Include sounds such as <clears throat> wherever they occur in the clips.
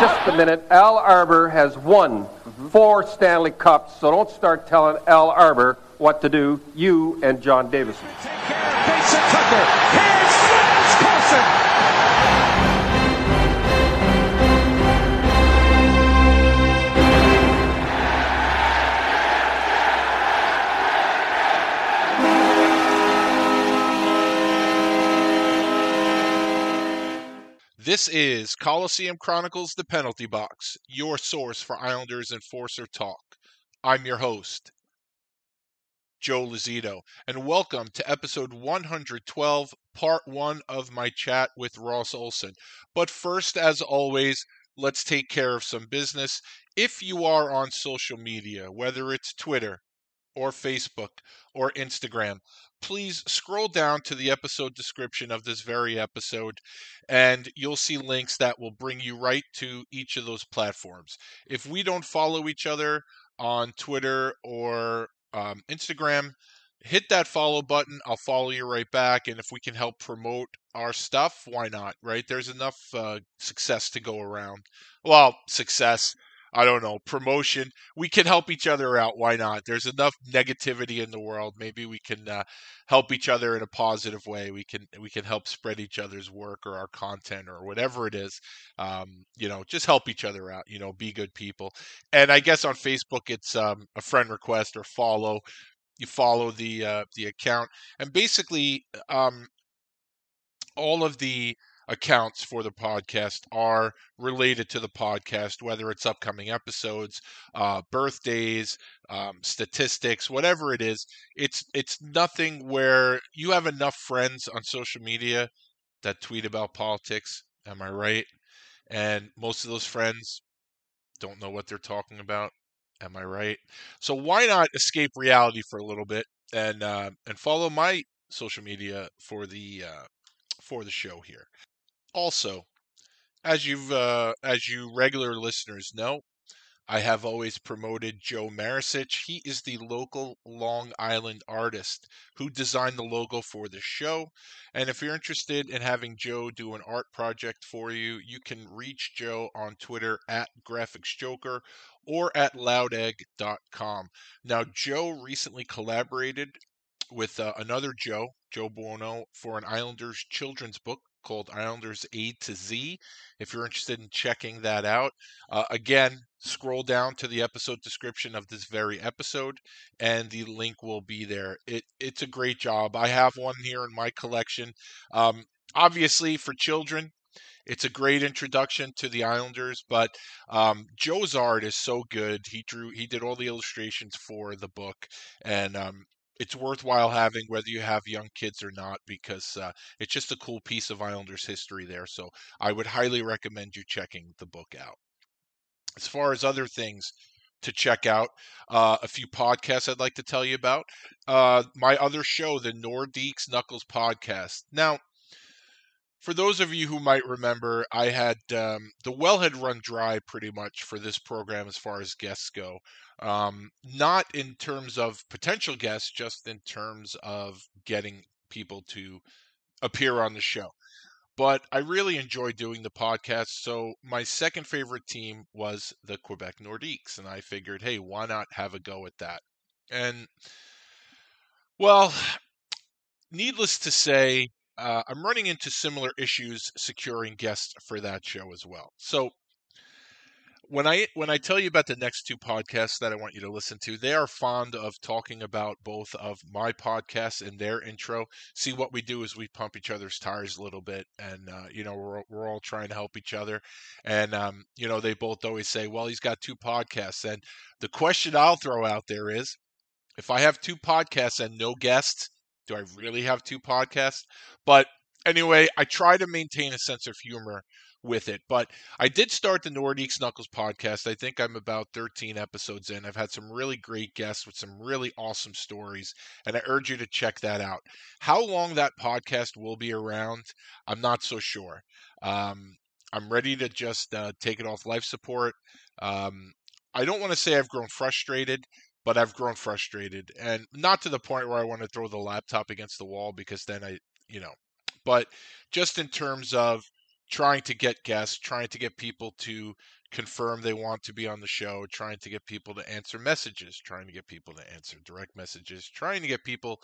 just a minute, Al Arbour has won four Stanley Cups, so don't start telling Al Arbour what to do, you and John Davidson. This is Coliseum Chronicles The Penalty Box, your source for Islanders Enforcer talk. I'm your host, Joe Lozito, and welcome to episode 112, part one of my chat with Ross Olsson. But first, as always, let's take care of some business. If you are on social media, whether it's Twitter or Facebook or Instagram, please scroll down to the episode description of this very episode and you'll see links that will bring you right to each of those platforms. If we don't follow each other on Twitter or um, Instagram, hit that follow button. I'll follow you right back. And if we can help promote our stuff, why not? Right? There's enough uh, success to go around. Well, success. I don't know, promotion. We can help each other out. Why not? There's enough negativity in the world. Maybe we can uh, help each other in a positive way. We can we can help spread each other's work or our content or whatever it is. Um, you know, just help each other out. You know, be good people. And I guess on Facebook, it's um, a friend request or follow. You follow the uh, the account, and basically, um, all of the accounts for the podcast are related to the podcast, whether it's upcoming episodes, uh, birthdays, um, statistics, whatever it is. It's it's nothing where you have enough friends on social media that tweet about politics. Am I right? And most of those friends don't know what they're talking about. Am I right? So why not escape reality for a little bit and uh, and follow my social media for the uh, for the show here. Also, as you've uh, as you regular listeners know, I have always promoted Joe Maracic. He is the local Long Island artist who designed the logo for the show. And if you're interested in having Joe do an art project for you, you can reach Joe on Twitter at GraphicsJoker or at loudegg.com. Now, Joe recently collaborated with uh, another Joe, Joe Buono, for an Islanders children's book called Islanders A to Z. If you're interested in checking that out, uh, again, scroll down to the episode description of this very episode, and the link will be there. It it's a great job. I have one here in my collection. Um, obviously, for children, it's a great introduction to the Islanders, but um, Joe's art is so good. He drew, he did all the illustrations for the book, and um, it's worthwhile having whether you have young kids or not because uh, it's just a cool piece of Islanders history there. So I would highly recommend you checking the book out. As far as other things to check out, uh, a few podcasts I'd like to tell you about. Uh, my other show, the Nordiques Knuckles podcast. Now, for those of you who might remember, I had um, the well had run dry pretty much for this program as far as guests go. Um, not in terms of potential guests, just in terms of getting people to appear on the show. But I really enjoy doing the podcast. So my second favorite team was the Quebec Nordiques, and I figured, hey, why not have a go at that? And well, needless to say, uh, I'm running into similar issues securing guests for that show as well. So when I when I tell you about the next two podcasts that I want you to listen to, they are fond of talking about both of my podcasts and their intro. See, what we do is we pump each other's tires a little bit, and uh, you know we're we're all trying to help each other. And um, you know they both always say, "Well, he's got two podcasts." And the question I'll throw out there is, if I have two podcasts and no guests, do I really have two podcasts? But anyway, I try to maintain a sense of humor with it. But I did start the Nordiques Knuckles podcast. I think I'm about 13 episodes in. I've had some really great guests with some really awesome stories, and I urge you to check that out. How long that podcast will be around, I'm not so sure. Um, I'm ready to just uh, take it off life support. Um, I don't want to say I've grown frustrated, but I've grown frustrated, and not to the point where I want to throw the laptop against the wall because then I, you know, but just in terms of trying to get guests, trying to get people to confirm they want to be on the show, trying to get people to answer messages, trying to get people to answer direct messages, trying to get people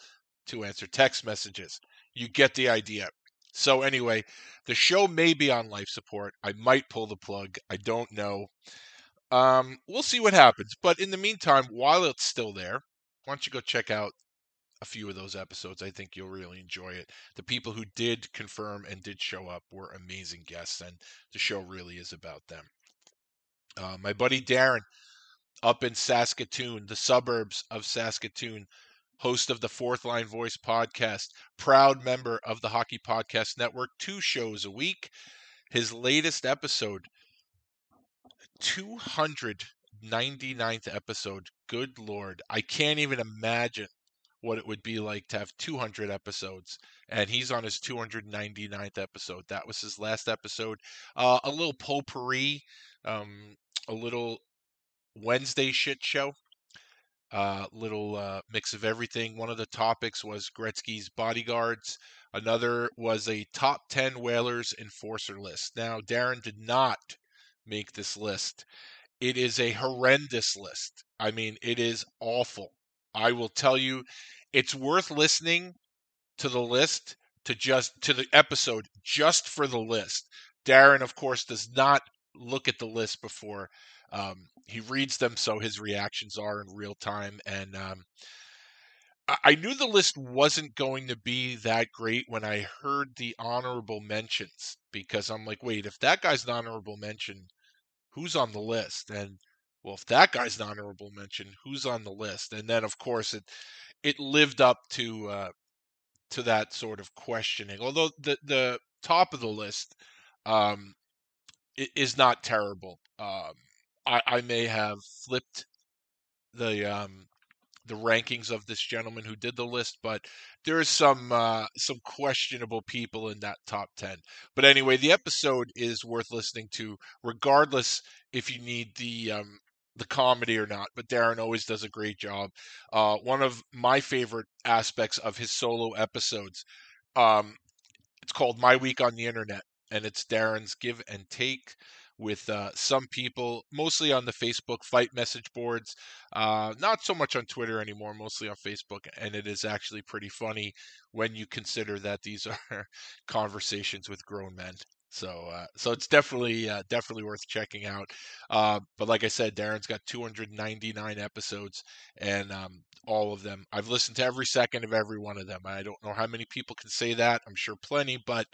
to answer text messages. You get the idea. So, anyway, the show may be on life support. I might pull the plug. I don't know. Um, we'll see what happens. But in the meantime, while it's still there, why don't you go check out a few of those episodes. I think you'll really enjoy it. The people who did confirm and did show up were amazing guests, and the show really is about them. Uh, my buddy Darren up in Saskatoon, the suburbs of Saskatoon, host of the Fourth Line Voice podcast, proud member of the Hockey Podcast Network, two shows a week. His latest episode, 299th episode. Good Lord. I can't even imagine what it would be like to have 200 episodes and he's on his 299th episode that was his last episode uh, a little potpourri um, a little wednesday shit show uh, little uh, mix of everything one of the topics was gretzky's bodyguards another was a top 10 whalers enforcer list now darren did not make this list it is a horrendous list i mean it is awful I will tell you, it's worth listening to the list to just to the episode just for the list. Darren, of course, does not look at the list before um, he reads them, so his reactions are in real time. And um, I-, knew the list wasn't going to be that great when I heard the honorable mentions because I'm like, wait, if that guy's an honorable mention, who's on the list? And well, if that guy's an honorable mention, who's on the list? And then, of course, it it lived up to uh, to that sort of questioning. Although the the top of the list um, is not terrible. Um, I, I may have flipped the um, the rankings of this gentleman who did the list, but there is some uh, some questionable people in that top ten. But anyway, the episode is worth listening to, regardless if you need the um, the comedy or not, but Darren always does a great job. Uh, one of my favorite aspects of his solo episodes, um, it's called My Week on the Internet, and it's Darren's give and take with uh, some people, mostly on the Facebook fight message boards, uh, not so much on Twitter anymore, mostly on Facebook. And it is actually pretty funny when you consider that these <laughs> are conversations with grown men. So, uh, so it's definitely uh, definitely worth checking out. Uh, but like I said, Darren's got 299 episodes, and um, all of them. I've listened to every second of every one of them. I don't know how many people can say that. I'm sure plenty, but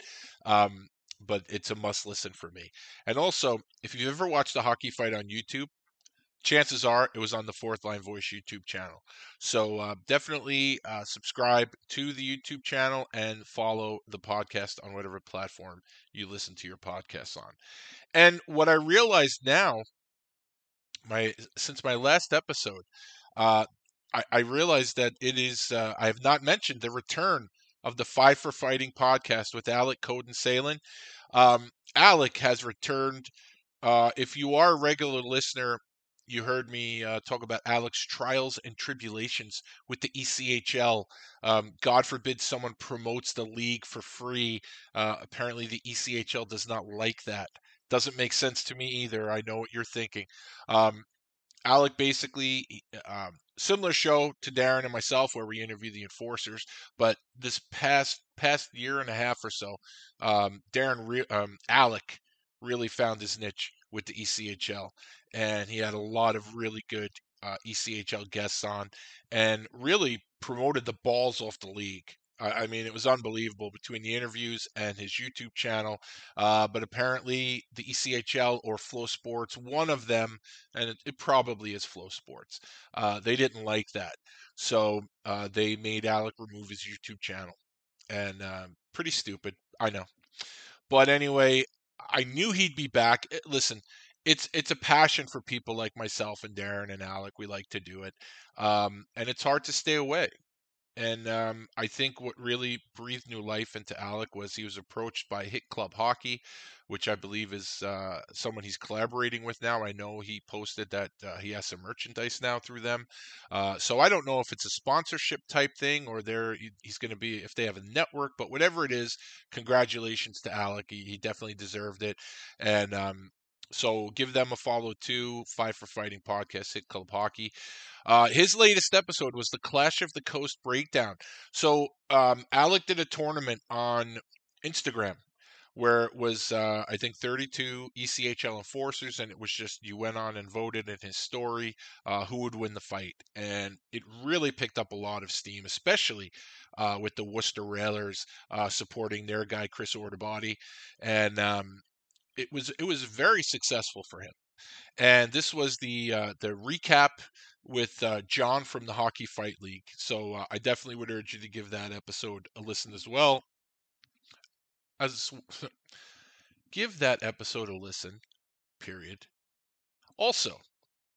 um, but it's a must listen for me. And also, if you've ever watched a hockey fight on YouTube, chances are it was on the Fourth Line Voice YouTube channel. So uh, definitely uh, subscribe to the YouTube channel and follow the podcast on whatever platform you listen to your podcasts on. And what I realized now, my since my last episode, uh, I, I, realized that it is uh, I have not mentioned the return of the Five for Fighting podcast with Alec Coden Salen. Um, Alec has returned. Uh, if you are a regular listener you heard me uh, talk about Alec's trials and tribulations with the ECHL. Um, God forbid someone promotes the league for free. Uh, apparently, the ECHL does not like that. Doesn't make sense to me either. I know what you're thinking. Um, Alec basically, um, similar show to Darren and myself, where we interview the enforcers. But this past past year and a half or so, um, Darren, re- um, Alec, really found his niche with the ECHL and he had a lot of really good uh, ECHL guests on, and really promoted the balls off the league. I, I mean, it was unbelievable between the interviews and his YouTube channel. Uh, but apparently, the ECHL or Flow Sports, one of them, and it, it probably is Flow Sports, uh, they didn't like that, so uh, they made Alec remove his YouTube channel, and um, pretty stupid. I know. But anyway, I knew he'd be back. Eh, Listen, it's it's a passion for people like myself and Darren and Alec. We like to do it, um, and it's hard to stay away. And um, I think what really breathed new life into Alec was he was approached by Hit Club Hockey, which I believe is uh, someone he's collaborating with now. I know he posted that uh, he has some merchandise now through them. Uh, so I don't know if it's a sponsorship type thing or they're he's going to be if they have a network, but whatever it is, congratulations to Alec. He, he definitely deserved it, and um, so give them a follow too. Five for Fighting podcast, Hit Club Hockey. Uh, his latest episode was the Clash of the Coast breakdown. So um, Alec did a tournament on Instagram where it was uh, I think 32 ECHL enforcers, and it was just you went on and voted in his story uh, who would win the fight, and it really picked up a lot of steam, especially uh, with the Worcester Railers uh, supporting their guy Chris Ordabody, and um, it was it was very successful for him. And this was the uh, the recap with uh, John from the Hockey Fight League. So uh, I definitely would urge you to give that episode a listen as well. As <laughs> give that episode a listen. Period. Also,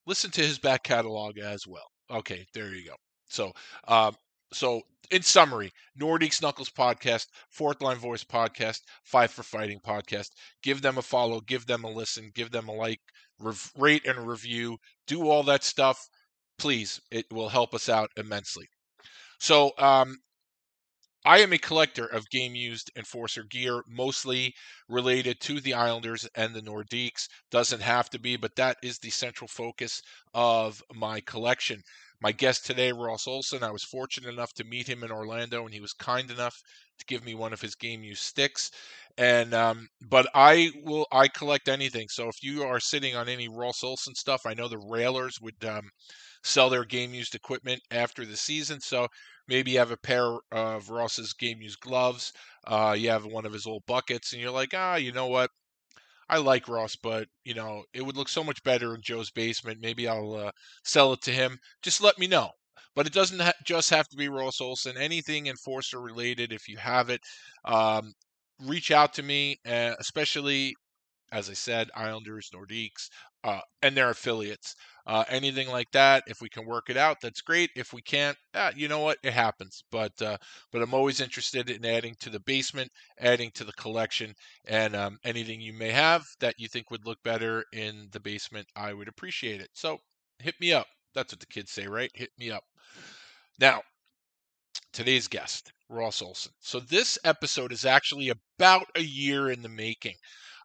listen to his back catalog as well. Okay, there you go. So, um, so in summary, Nordiques Knuckles podcast, Fourth Line Voice podcast, Five for Fighting podcast. Give them a follow, give them a listen, give them a like, rev- rate and review, do all that stuff. Please, it will help us out immensely. So, um, I am a collector of game used enforcer gear, mostly related to the Islanders and the Nordiques. Doesn't have to be, but that is the central focus of my collection. My guest today, Ross Olsson, I was fortunate enough to meet him in Orlando, and he was kind enough to give me one of his game used sticks. And um, but I will I collect anything. So if you are sitting on any Ross Olsson stuff, I know the Railers would um, sell their game used equipment after the season. So maybe you have a pair of Ross's game used gloves, uh, you have one of his old buckets, and you're like, ah, you know what? I like Ross, but you know it would look so much better in Joe's basement. Maybe I'll uh, sell it to him. Just let me know. But it doesn't ha- just have to be Ross Olsson. Anything enforcer related, if you have it, um, reach out to me. Uh, especially, as I said, Islanders, Nordiques, uh, and their affiliates. Uh, anything like that, if we can work it out, that's great. If we can't, ah, you know what, it happens. But uh, but I'm always interested in adding to the basement, adding to the collection, and um, anything you may have that you think would look better in the basement, I would appreciate it. So hit me up. That's what the kids say, right? Hit me up. Now, today's guest, Ross Olsson. So this episode is actually about a year in the making.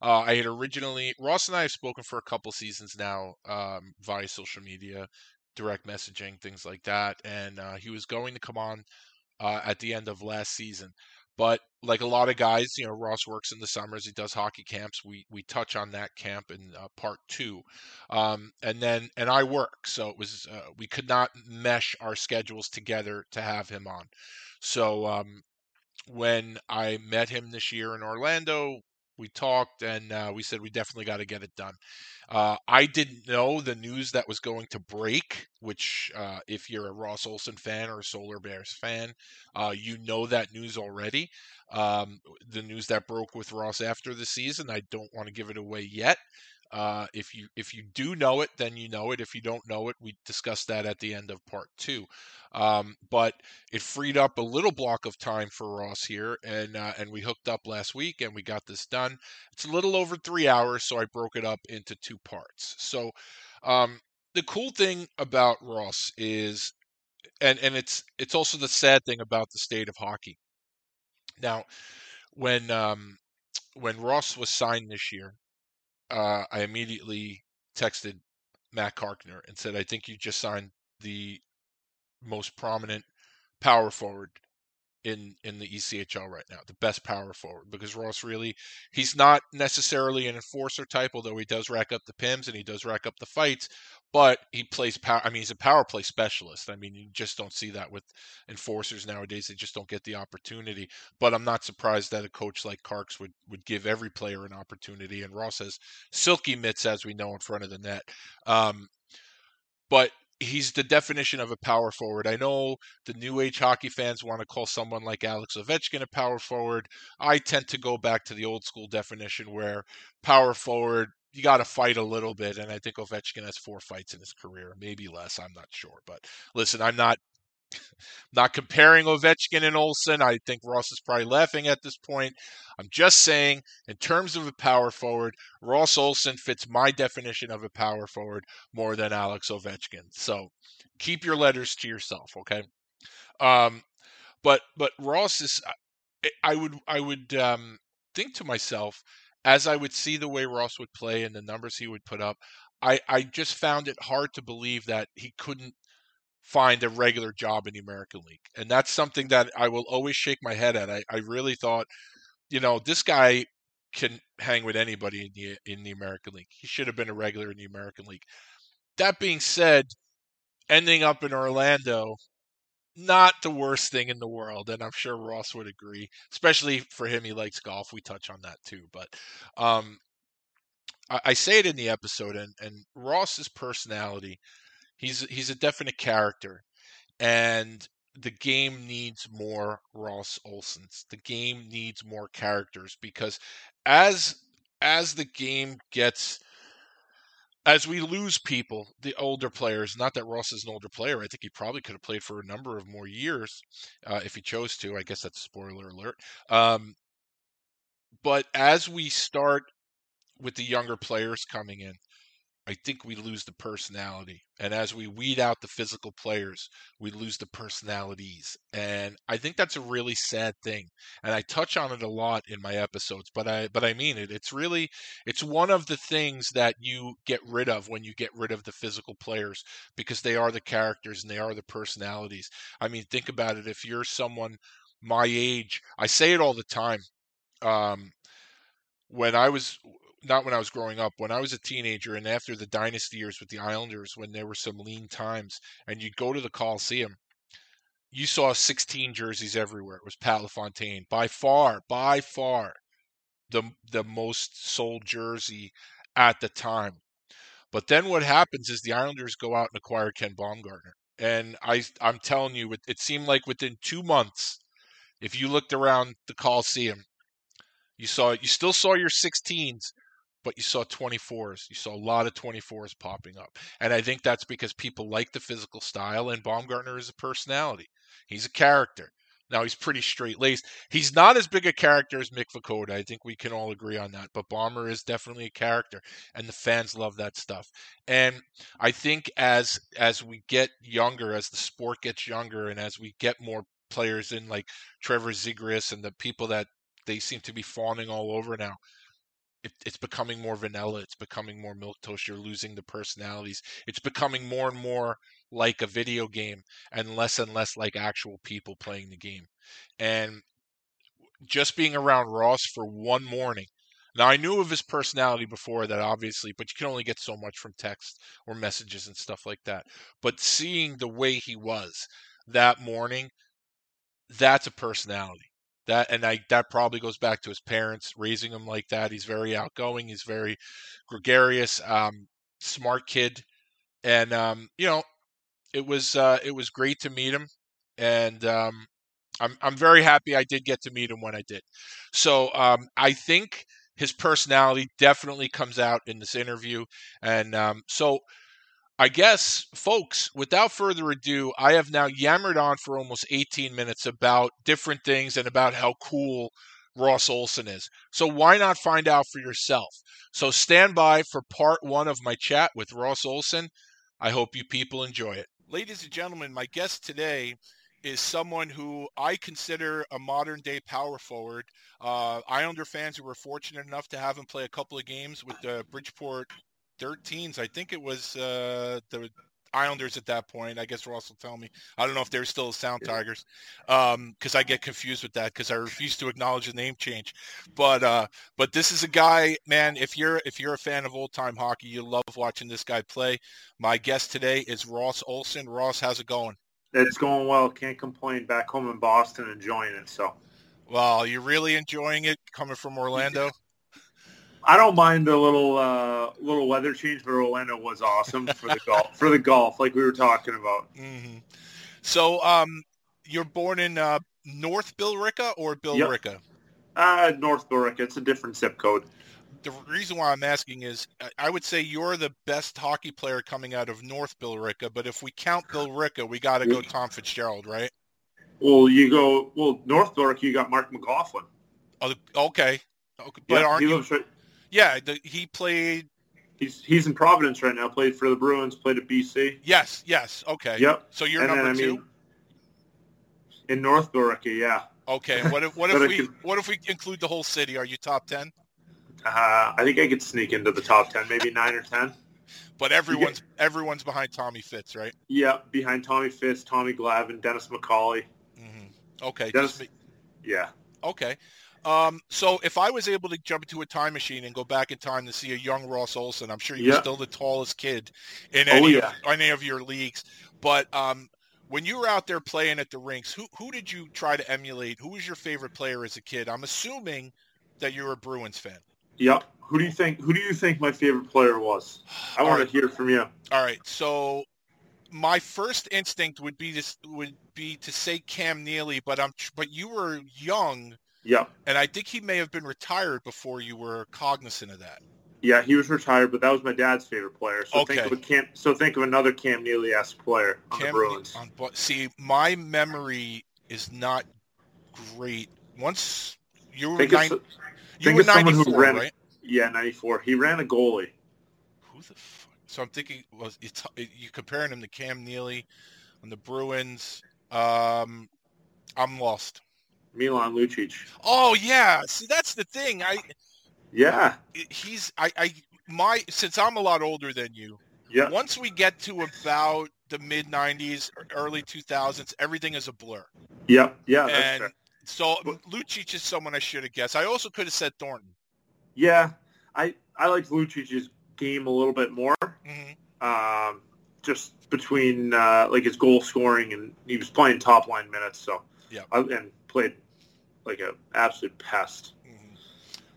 Uh, I had originally Ross and I have spoken for a couple seasons now um, via social media, direct messaging, things like that, and uh, he was going to come on uh, at the end of last season. But like a lot of guys, you know, Ross works in the summers. He does hockey camps. We we touch on that camp in uh, part two, um, and then and I work, so it was uh, we could not mesh our schedules together to have him on. So um, when I met him this year in Orlando, we talked and uh, we said we definitely got to get it done. Uh, I didn't know the news that was going to break, which, uh, if you're a Ross Olsson fan or a Solar Bears fan, uh, you know that news already. Um, the news that broke with Ross after the season, I don't want to give it away yet. Uh, if you if you do know it, then you know it. If you don't know it, we discussed that at the end of part two. Um, but it freed up a little block of time for Ross here, and uh, and we hooked up last week, and we got this done. It's a little over three hours, so I broke it up into two parts. So um, the cool thing about Ross is, and and it's it's also the sad thing about the state of hockey. Now, when um, when Ross was signed this year, uh, I immediately texted Matt Carkner and said, I think you just signed the most prominent power forward in in the ECHL right now, the best power forward, because Ross really he's not necessarily an enforcer type, although he does rack up the pims and he does rack up the fights, but he plays power. I mean, he's a power play specialist. I mean, you just don't see that with enforcers nowadays. They just don't get the opportunity. But I'm not surprised that a coach like Carks would would give every player an opportunity. And Ross has silky mitts, as we know, in front of the net. Um, but he's the definition of a power forward. I know the new age hockey fans want to call someone like Alex Ovechkin a power forward. I tend to go back to the old school definition where power forward you got to fight a little bit, and I think Ovechkin has four fights in his career, maybe less. I'm not sure, but listen, I'm not not comparing Ovechkin and Olsson. I think Ross is probably laughing at this point. I'm just saying, in terms of a power forward, Ross Olsson fits my definition of a power forward more than Alex Ovechkin. So keep your letters to yourself, okay? Um, but but Ross is. I would I would um, think to myself as I would see the way Ross would play and the numbers he would put up. I, I just found it hard to believe that he couldn't find a regular job in the American League. And that's something that I will always shake my head at. I, I really thought, you know, this guy can hang with anybody in the in the American League. He should have been a regular in the American League. That being said, ending up in Orlando, not the worst thing in the world, and I'm sure Ross would agree. Especially for him, he likes golf. We touch on that too. But um, I, I say it in the episode, and and Ross's personality He's he's a definite character, and the game needs more Ross Olssons. The game needs more characters because as as the game gets as we lose people, the older players, not that Ross is an older player, I think he probably could have played for a number of more years uh, if he chose to. I guess that's spoiler alert. Um, but as we start with the younger players coming in, I think we lose the personality. And as we weed out the physical players, we lose the personalities. And I think that's a really sad thing. And I touch on it a lot in my episodes, but I but I mean it. It's really it's one of the things that you get rid of when you get rid of the physical players because they are the characters and they are the personalities. I mean, think about it. If you're someone my age, I say it all the time. Um, when I was not when I was growing up, when I was a teenager and after the dynasty years with the Islanders, when there were some lean times, and you'd go to the Coliseum, you saw 16 jerseys everywhere. It was Pat LaFontaine, by far, by far, the the most sold jersey at the time. But then what happens is the Islanders go out and acquire Ken Baumgartner, and I I'm telling you, it, it seemed like within two months, if you looked around the Coliseum, you saw you still saw your 16s, but you saw 24s. You saw a lot of 24s popping up. And I think that's because people like the physical style, and Baumgartner is a personality. He's a character. Now, he's pretty straight laced. He's not as big a character as Mick Vukota. I think we can all agree on that. But Bomber is definitely a character, and the fans love that stuff. And I think as as we get younger, as the sport gets younger, and as we get more players in like Trevor Zegras and the people that they seem to be fawning all over now, it, it's becoming more vanilla. It's becoming more milk toast. You're losing the personalities. It's becoming more and more like a video game and less and less like actual people playing the game. And just being around Ross for one morning. Now I knew of his personality before that, obviously, but you can only get so much from text or messages and stuff like that. But seeing the way he was that morning, that's a personality that and I that probably goes back to his parents raising him like that. He's very outgoing. He's very gregarious, um, smart kid, and um, you know, it was uh, it was great to meet him, and um, I'm I'm very happy I did get to meet him when I did. So um, I think his personality definitely comes out in this interview, and um, so I guess, folks, without further ado, I have now yammered on for almost 18 minutes about different things and about how cool Ross Olsson is. So why not find out for yourself? So stand by for part one of my chat with Ross Olsson. I hope you people enjoy it. Ladies and gentlemen, my guest today is someone who I consider a modern day power forward. Uh, Islander fans who were fortunate enough to have him play a couple of games with the Bridgeport 13s. I think it was uh, the Islanders at that point. I guess Ross will tell me. I don't know if they're still the Sound Tigers because um, I get confused with that because I refuse to acknowledge the name change. But uh, but this is a guy, man. If you're if you're a fan of old time hockey, you love watching this guy play. My guest today is Ross Olsson. Ross, how's it going? It's going well. Can't complain. Back home in Boston, enjoying it. So. Well, you're really enjoying it coming from Orlando. I don't mind the little uh, little weather change, but Orlando was awesome for the golf. <laughs> For the golf, like we were talking about. hmm So, um, you're born in uh, North Billerica or Billerica? Uh, North Billerica. It's a different zip code. The reason why I'm asking is I- would say you're the best hockey player coming out of North Billerica, but if we count Billerica, we got to go Tom Fitzgerald, right? Well, you go well North Billerica. You got Mark McLaughlin. Oh, okay. okay. But Yeah, aren't you? right. Yeah, the, he played. He's he's in Providence right now. Played for the Bruins. Played at BC. Yes, yes. Okay. Yep. So you're and number then, I two. mean, in North Billerica, yeah. Okay. <laughs> What if what if we could- what if we include the whole city? Are you top ten? Uh, I think I could sneak into the top ten, maybe nine or ten. <laughs> But everyone's everyone's behind Tommy Fitz, right? Yeah, behind Tommy Fitz, Tommy Glavin, Dennis McCauley. hmm Okay. Dennis, just yeah. okay. Um, so if I was able to jump into a time machine and go back in time to see a young Ross Olsson, I'm sure you're Yeah. still the tallest kid in Oh, any yeah. of any of your leagues. But um, when you were out there playing at the rinks, who who did you try to emulate? Who was your favorite player as a kid? I'm assuming that you're a Bruins fan. Yep. Who do you think? Who do you think my favorite player was? I want right. to hear from you. All right, so my first instinct would be to would be to say Cam Neely, but I'm but you were young, Yep. and I think he may have been retired before you were cognizant of that. Yeah, he was retired, but that was my dad's favorite player. So think of a Cam. So think of another Cam Neely-esque player on the Cam Bruins. on, see, my memory is not great. Once you were Think nine, of, you were who 94, ran- right? yeah, '94. He ran a goalie. Who the fuck? So I'm thinking, was it's you comparing him to Cam Neely on the Bruins? Um, I'm lost. Milan Lucic. Oh yeah, see that's the thing. I Yeah. he's I I my since I'm a lot older than you. Yeah. Once we get to about the mid '90s, early 2000s, everything is a blur. Yep. Yeah. And fair. so Lucic is someone I should have guessed. I also could have said Thornton. Yeah. I I liked Lucic's game a little bit more. hmm Um, just between uh, like his goal scoring and he was playing top line minutes. So Yeah. I, and played like a absolute pest.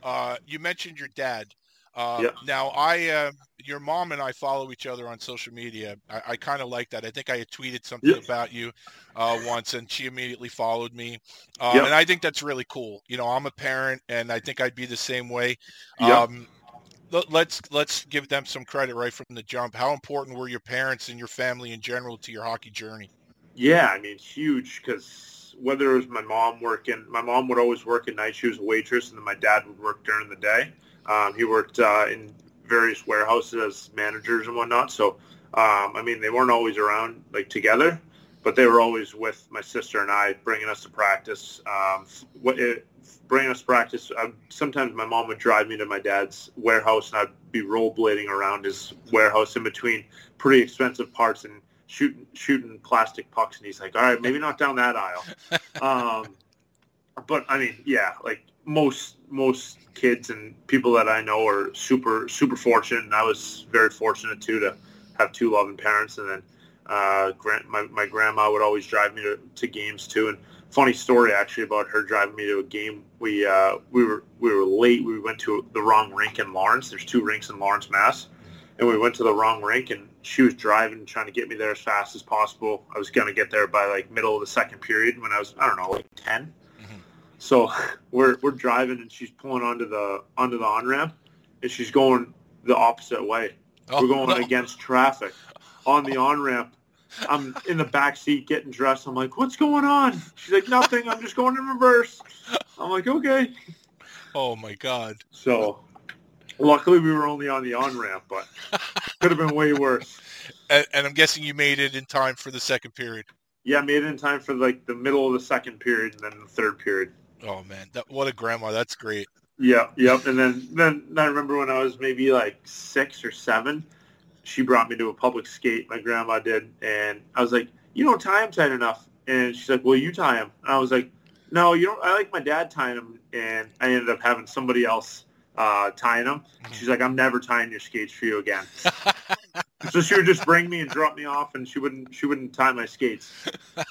Uh, you mentioned your dad. Uh, Yeah. Now, I, uh, your mom and I follow each other on social media. I, I kind of like that. I think I tweeted something Yeah. about you uh, once, and she immediately followed me. Uh, Yeah. And I think that's really cool. You know, I'm a parent, and I think I'd be the same way. Um, let- let's let's give them some credit right from the jump. How important were your parents and your family in general to your hockey journey? Yeah, I mean, huge because whether it was my mom working, my mom would always work at night. She was a waitress, and then my dad would work during the day. Um, he worked uh, in various warehouses as managers and whatnot. So, um, I mean, they weren't always around like together, but they were always with my sister and I, bringing us to practice. Um, what it, bringing us to practice. I, sometimes my mom would drive me to my dad's warehouse, and I'd be rollerblading around his warehouse in between pretty expensive parts and shooting shooting plastic pucks. And he's like, "All right, maybe not down that aisle." <laughs> um, but I mean, yeah, like most most kids and people that I know are super super fortunate, and I was very fortunate too to have two loving parents, and then uh, grand, my my grandma would always drive me to, to games too. And funny story actually about her driving me to a game. We uh, we were we were late. We went to the wrong rink in Lawrence. There's two rinks in Lawrence, Mass. And we went to the wrong rink, and she was driving, trying to get me there as fast as possible. I was gonna get there by like middle of the second period when I was I don't know like 10 mm-hmm. So <laughs> we're we're driving, and she's pulling onto the onto the on ramp, and she's going the opposite way. Oh, we're going no. <laughs> against traffic on the on ramp. I'm in the back seat getting dressed. I'm like, "What's going on?" She's like, "Nothing. I'm just going in reverse." I'm like, "Okay." Oh my God! So, luckily, we were only on the on ramp, but <laughs> could have been way worse. And, and I'm guessing you made it in time for the second period. Yeah, I made it in time for like the middle of the second period and then the third period. Oh man, that, what a grandma! That's great. Yeah, yep. And then, then I remember when I was maybe like six or seven, she brought me to a public skate. My grandma did, and I was like, "You don't tie him tight enough." And she's like, "Well, you tie him." And I was like, "No, you don't." I like my dad tying him, and I ended up having somebody else uh, tying them. She's like, "I'm never tying your skates for you again." <laughs> so she would just bring me and drop me off, and she wouldn't she wouldn't tie my skates. <laughs>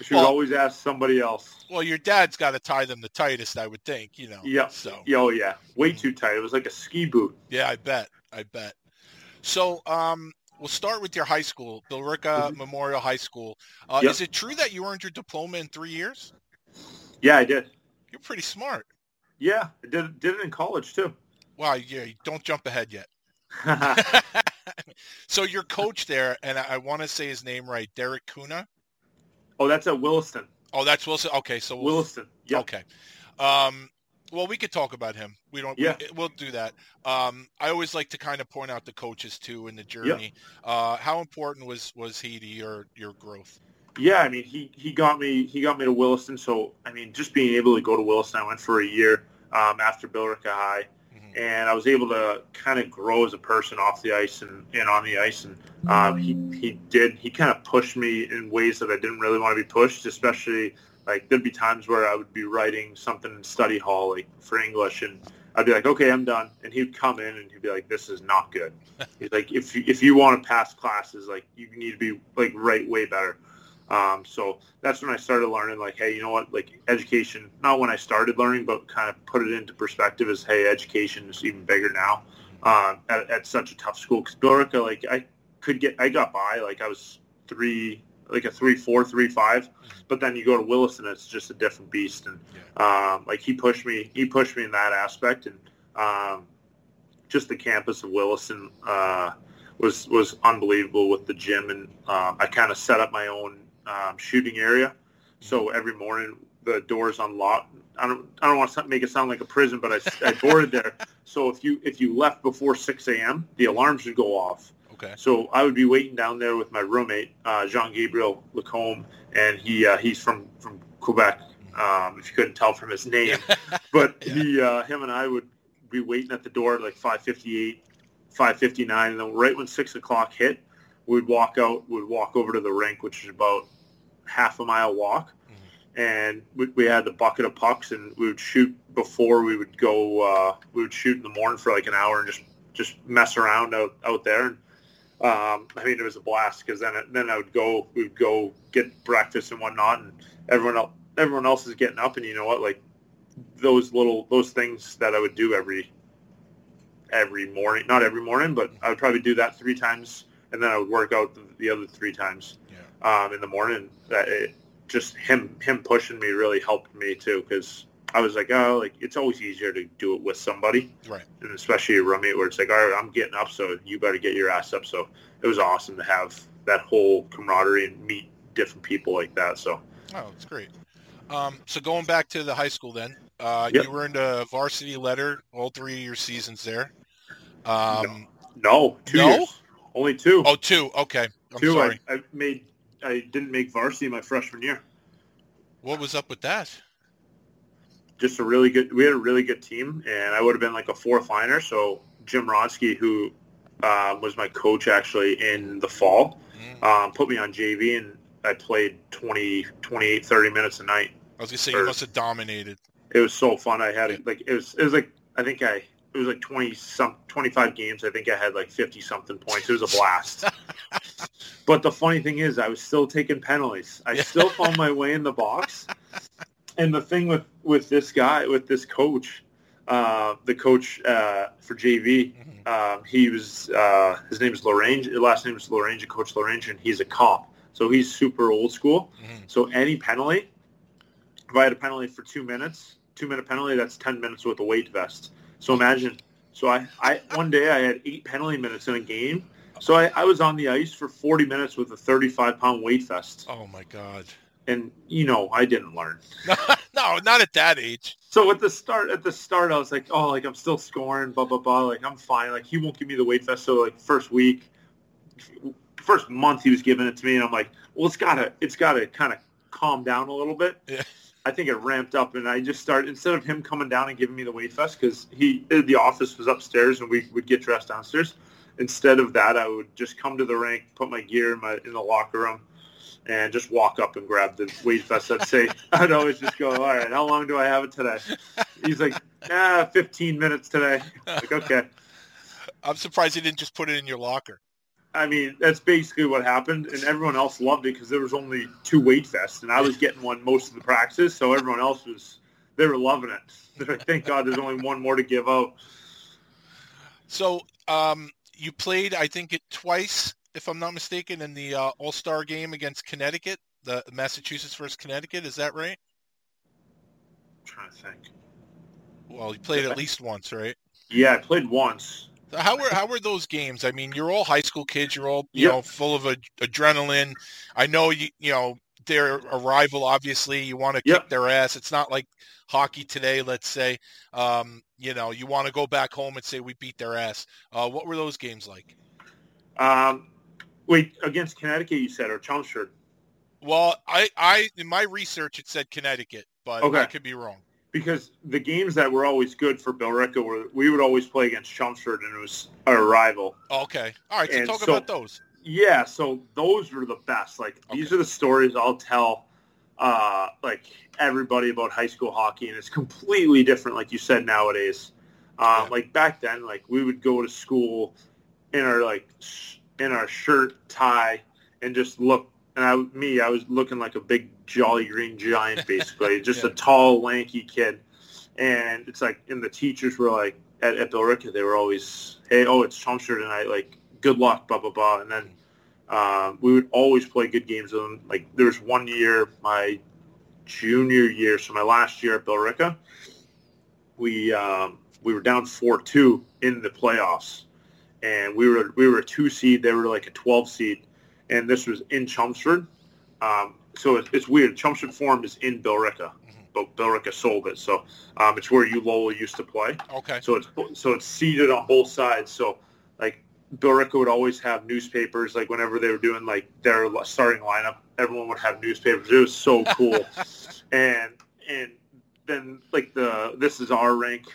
She would always ask somebody else. Well, your dad's got to tie them the tightest, I would think. You know. Yeah. So Oh yeah, way too tight. It was like a ski boot. yeah, I bet. I bet. So um, we'll start with your high school, Billerica Memorial High School. Uh, Mm-hmm. Yep. Is it true that you earned your diploma in three years? Yeah, I did. You're pretty smart. Yeah, I did did it in college too. Wow. Yeah. Don't jump ahead yet. <laughs> so your coach there, and I, I want to say his name right, Derek Kuna. oh, that's at Williston. Oh, that's Wilson. Okay, so we'll, Williston. Yeah. Okay. Um, well, we could talk about him. We don't. Yeah. We, we'll do that. Um, I always like to kind of point out the coaches too in the journey. Uh, how important was was he to your your growth? Yeah, I mean, he, he got me he got me to Williston. So I mean, just being able to go to Williston, I went for a year um, after Billerica High, Mhm. and I was able to kind of grow as a person off the ice and, and on the ice. And um, he he did he kind of pushed me in ways that I didn't really want to be pushed, especially like there'd be times where I would be writing something in study hall like for English and. I'd be like, okay, I'm done, and he'd come in and he'd be like, "This is not good." <laughs> He's like, "If you, if you want to pass classes, like you need to be like right way better." Um, so that's when I started learning, like, hey, you know what, like education, not when I started learning, but kind of put it into perspective as, hey, education is even bigger now um, at, at such a tough school. Because Billerica, like, I could get, I got by, like, I was three, like a three, four, three, five, but then you go to Williston, it's just a different beast. And um, like, he pushed me, he pushed me in that aspect. And um, just the campus of Williston uh, was was unbelievable with the gym, and um, I kind of set up my own um, shooting area. So every morning the doors unlocked. I don't I don't want to make it sound like a prison, but I, I boarded there. <laughs> So if you if you left before 6 a.m., the alarms would go off. Okay. So I would be waiting down there with my roommate, uh, Jean Gabriel Lacombe, and he uh, he's from from Quebec. Um, if you couldn't tell from his name, <laughs> but he uh, him and I would be waiting at the door at like 5:58, 5:59, and then right when six o'clock hit, we'd walk out. We'd walk over to the rink, which is about half a mile walk, and we, we had the bucket of pucks, and we would shoot before we would go. Uh, we would shoot in the morning for like an hour and just just mess around out out there. And um, I mean, it was a blast because then then I would go. We would go get breakfast and whatnot, and everyone else everyone else is getting up, and you know what, like those little those things that I would do every every morning. Not every morning, but I would probably do that three times, and then I would work out the, the other three times um, in the morning. That it, just him him pushing me really helped me too because I was like, oh, like it's always easier to do it with somebody, Right. and especially a roommate where it's like, all right, I'm getting up, so you better get your ass up. So it was awesome to have that whole camaraderie and meet different people like that. So Oh, that's great. Um, so going back to the high school then, uh, Yep. you earned a varsity letter all three of your seasons there. Um, no, two No? years, only two. Oh, two. Okay. I'm two. sorry. I, I made. I didn't make varsity my freshman year. What was up with that? just a really good. We had a really good team, and I would have been like a fourth liner. So Jim Ronsky, who uh, was my coach actually in the fall, um, put me on JV, and I played 20, 28, 30 minutes a night. I was gonna say you must have dominated. It was so fun. I had like it was. It was like I think I. It was like twenty some twenty five games. I think I had like fifty something points. It was a blast. <laughs> but the funny thing is, I was still taking penalties. I still found my way in the box. And the thing with with this guy, with this coach, uh, the coach uh, for JV, um, he was uh, his name is. His last name is Lorraine. Coach Lorraine, and he's a cop. So he's super old school. So any penalty, if I had a penalty for two minutes, two minute penalty, that's ten minutes with a weight vest. So imagine. So I, I one day I had eight penalty minutes in a game. So I, I was on the ice for forty minutes with a thirty five pound weight vest. Oh my god. And you know I didn't learn. <laughs> no, not at that age. So at the start, at the start, I was like, oh, like I'm still scoring, blah blah blah. Like I'm fine. Like he won't give me the weight vest. So like first week, first month he was giving it to me, and I'm like, well, it's gotta, it's gotta kind of calm down a little bit. Yeah. I think it ramped up, and I just started instead of him coming down and giving me the weight vest because he the office was upstairs and we would get dressed downstairs. Instead of that, I would just come to the rink, put my gear in my in the locker room, and just walk up and grab the weight vest. I'd say <laughs> I'd always just go, all right, how long do I have it today? He's like, ah, 15 minutes today. Like, okay. <laughs> I'm surprised you didn't just put it in your locker. I mean, that's basically what happened, and everyone else loved it because there was only two weight vests, and I was getting one most of the practice, so everyone else was they were loving it. They're <laughs> like, Thank God, there's only one more to give out. So um, you played, I think, it twice, if I'm not mistaken, in the uh, All Star game against Connecticut, the Massachusetts versus Connecticut. Is that right? I'm trying to think. Well, you played at least once, right? Yeah, I played once. How were how were those games? I mean, you're all high school kids. You're all you Yep. know full of ad- adrenaline. I know you you know they're a rival. Obviously, you want to Yep. kick their ass. It's not like hockey today. Let's say, um, you know, you want to go back home and say we beat their ass. Uh, what were those games like? Um, wait, against Connecticut, you said, or Chelmsford? Well, I, I in my research it said Connecticut, but I could be wrong. Because the games that were always good for Billerica were we would always play against Chelmsford, and it was our rival. Okay, all right. So And talk so- about those. Yeah, so those were the best. Like these are the stories I'll tell uh like everybody about high school hockey and it's completely different like you said nowadays. Uh, Yeah. like back then like we would go to school in our like sh- in our shirt, tie and just look and I me I was looking like a big jolly green giant <laughs> basically, just Yeah. a tall lanky kid. And it's like and the teachers were like at, at Billerica they were always hey oh it's Chelmsford tonight like good luck blah blah blah and then um, we would always play good games with them. Like there was one year, my junior year, so my last year at Billerica, we um, we were down four two in the playoffs, and we were we were a two seed. They were like a twelve seed, and this was in Chelmsford. Um, so it, it's weird. Chelmsford Forum is in Billerica, but Billerica sold it, so um, it's where Ulola used to play. Okay. So it's so it's seated on both sides. So like Billerica would always have newspapers. Like whenever they were doing like their starting lineup, everyone would have newspapers. It was so cool. <laughs> and and then like the this is our rank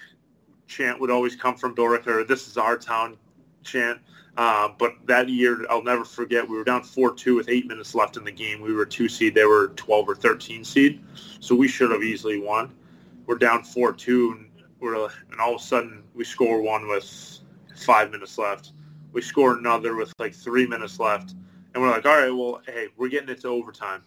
chant would always come from Billerica or this is our town chant. Uh, but that year, I'll never forget. We were down four two with eight minutes left in the game. We were two seed. They were twelve or thirteen seed, so we should have easily won. We're down four two, and we're and all of a sudden we score one with five minutes left. We score another with like three minutes left, and we're like, all right, well, hey, we're getting it to overtime.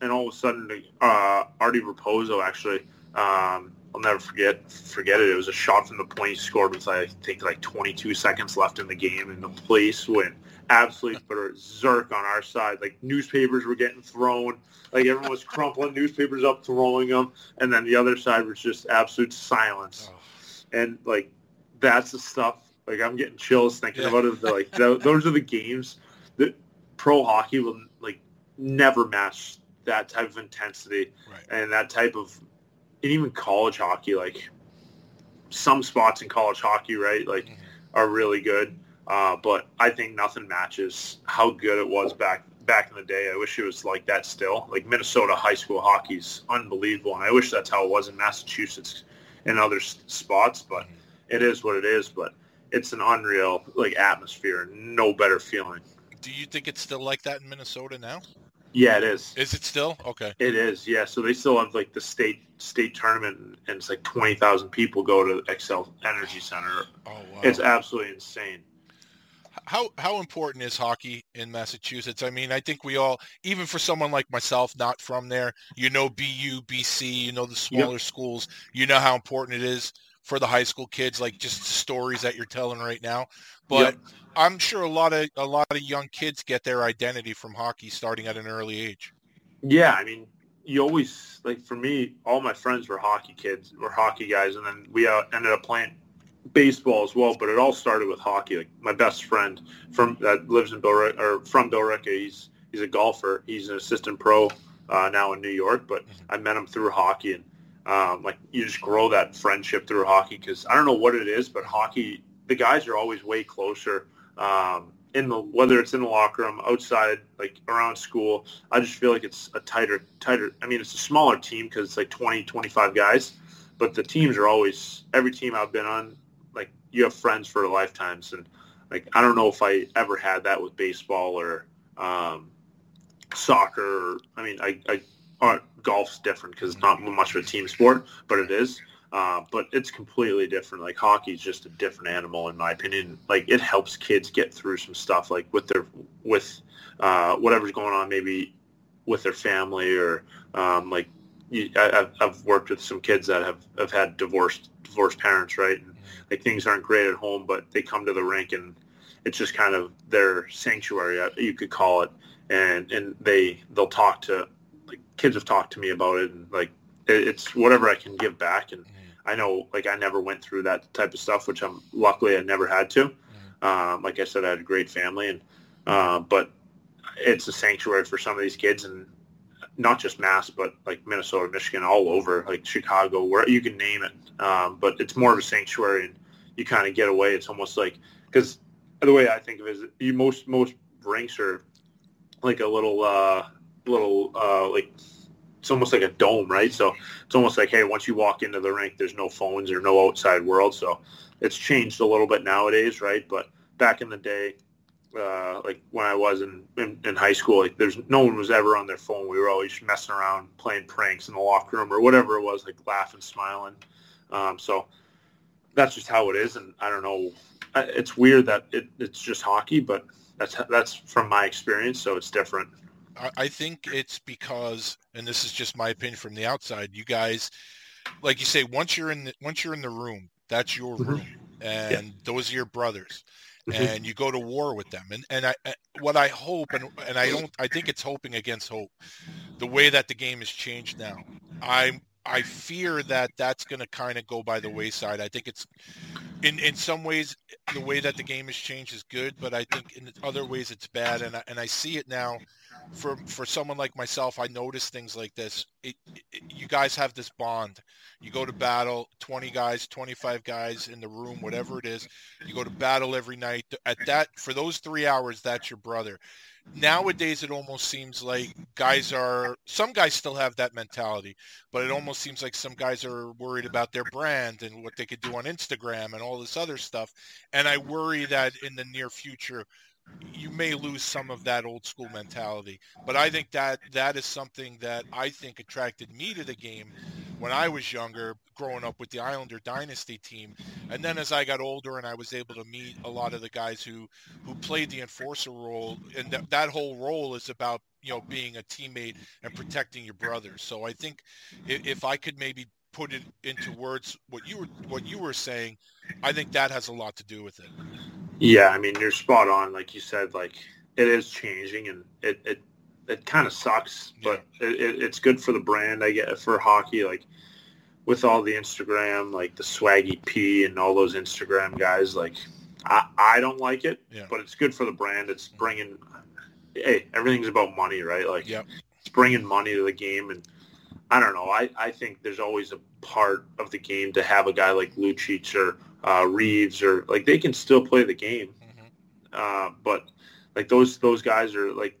And all of a sudden, uh, Artie Raposo actually, um, I'll never forget forget it. It was a shot from the point he scored with I think like 22 seconds left in the game, and the place went absolutely <laughs> berserk on our side. Like newspapers were getting thrown, like everyone was crumpling newspapers up, throwing them, and then the other side was just absolute silence. Oh. And like that's the stuff. Like I'm getting chills thinking Yeah. about it. Like th- <laughs> those are the games that pro hockey will like never match that type of intensity Right. and that type of and even college hockey like some spots in college hockey right like Mhm. are really good. Uh, but i think nothing matches how good it was back back in the day. I wish it was like that still. Like minnesota high school hockey's unbelievable and i wish that's how it was in massachusetts and other s- spots but it is what it is but it's an unreal like atmosphere. No better feeling. Do you think it's still like that in Minnesota now? Yeah it is Is it still? Okay. It is, yeah. So they still have like the state state tournament, and it's like twenty thousand people go to Xcel Energy Center. Oh wow. It's absolutely insane. how how important is hockey in Massachusetts? I mean, I think we all, even for someone like myself, not from there, you know BU, BC, you know the smaller schools, you know how important it is for the high school kids, like just stories that you're telling right now. But Yep. I'm sure a lot of a lot of young kids get their identity from hockey starting at an early age. Yeah, I mean, you always like for me, all my friends were hockey kids, were hockey guys, and then we uh, ended up playing baseball as well. But it all started with hockey. Like my best friend from that lives in Billerica or from Billerica, he's he's a golfer. He's an assistant pro uh, now in New York, but I met him through hockey, and um, like you just grow that friendship through hockey because I don't know what it is, but hockey, the guys are always way closer. Um, in the whether it's in the locker room, outside, like around school, I just feel like it's a tighter, tighter. I mean, it's a smaller team because it's like 20, 25 guys, but the teams are always every team I've been on. Like you have friends for lifetimes, and like I don't know if I ever had that with baseball or um, soccer. Or, I mean, I, I golf's different because it's not much of a team sport, but it is. Uh, but it's completely different. Like hockey is just a different animal, in my opinion. Like it helps kids get through some stuff, like with their with uh, whatever's going on, maybe with their family or um, like you, I, I've worked with some kids that have, have had divorced divorced parents, right? And like things aren't great at home, but they come to the rink and it's just kind of their sanctuary, uh, you could call it. And and they they'll talk to like kids have talked to me about it, and like it, it's whatever I can give back. And I know like I never went through that type of stuff, which I'm luckily I never had to. Um, like I said, I had a great family, and uh, but it's a sanctuary for some of these kids, and not just Mass, but like Minnesota, Michigan, all over, like Chicago, where you can name it. Um, but it's more of a sanctuary, and you kind of get away. It's almost like because the way I think of it is you most most rinks are like a little uh, little uh, like it's almost like a dome, right? So it's almost like hey, once you walk into the rink, there's no phones or no outside world. So it's changed a little bit nowadays, right? But back in the day, uh, like when I was in, in, in high school, like there's no one was ever on their phone. We were always messing around, playing pranks in the locker room or whatever it was, like laughing, smiling. Um, so that's just how it is. And I don't know, it's weird that it, it's just hockey, but that's that's from my experience. So it's different. I think it's because, and this is just my opinion from the outside. You guys, like you say, once you're in the, once you're in the room, that's your Mm-hmm. room, and Yeah. those are your brothers. Mhm. and you go to war with them. And and I I- what I hope and and I don't I think it's hoping against hope. The way that the game has changed now, I I fear that that's going to kind of go by the mm. wayside. I think it's in in some ways the way that the game has changed is good, but I think in other ways it's bad. And I, and I see it now. For for someone like myself, I notice things like this. It, it, you guys have this bond. You go to battle, 20 guys, 25 guys in the room, whatever it is. You go to battle every night. At that, for those three hours, that's your brother. Nowadays, it almost seems like guys are. Some guys still have that mentality, but it mm-hmm. almost seems like some guys are worried about their brand and what they could do on Instagram and all this other stuff. And I worry that in the near future, you may lose some of that old school mentality. But I think that that is something that I think attracted me to the game when I was younger, growing up with the Islander dynasty team. And then as I got older and I was able to meet a lot of the guys who who played the enforcer role, and that that whole role is about you know being a teammate and protecting your brothers. So I think if, if I could maybe put it into words what you were what you were saying, I think that has a lot to do with it. Yeah, I mean, you're spot on. Like you said, like it is changing, and it it, it kind of sucks, but it, it, it's good for the brand. I get for hockey, like with all the Instagram, like the Swaggy P and all those Instagram guys. Like I, I don't like it, Yeah. but it's good for the brand. It's bringing. Hey, everything's about money, right? Like Yep. it's bringing money to the game, and I don't know. I, I think there's always a part of the game to have a guy like Lucic or uh, Reeves or like they can still play the game, uh, but like those those guys are like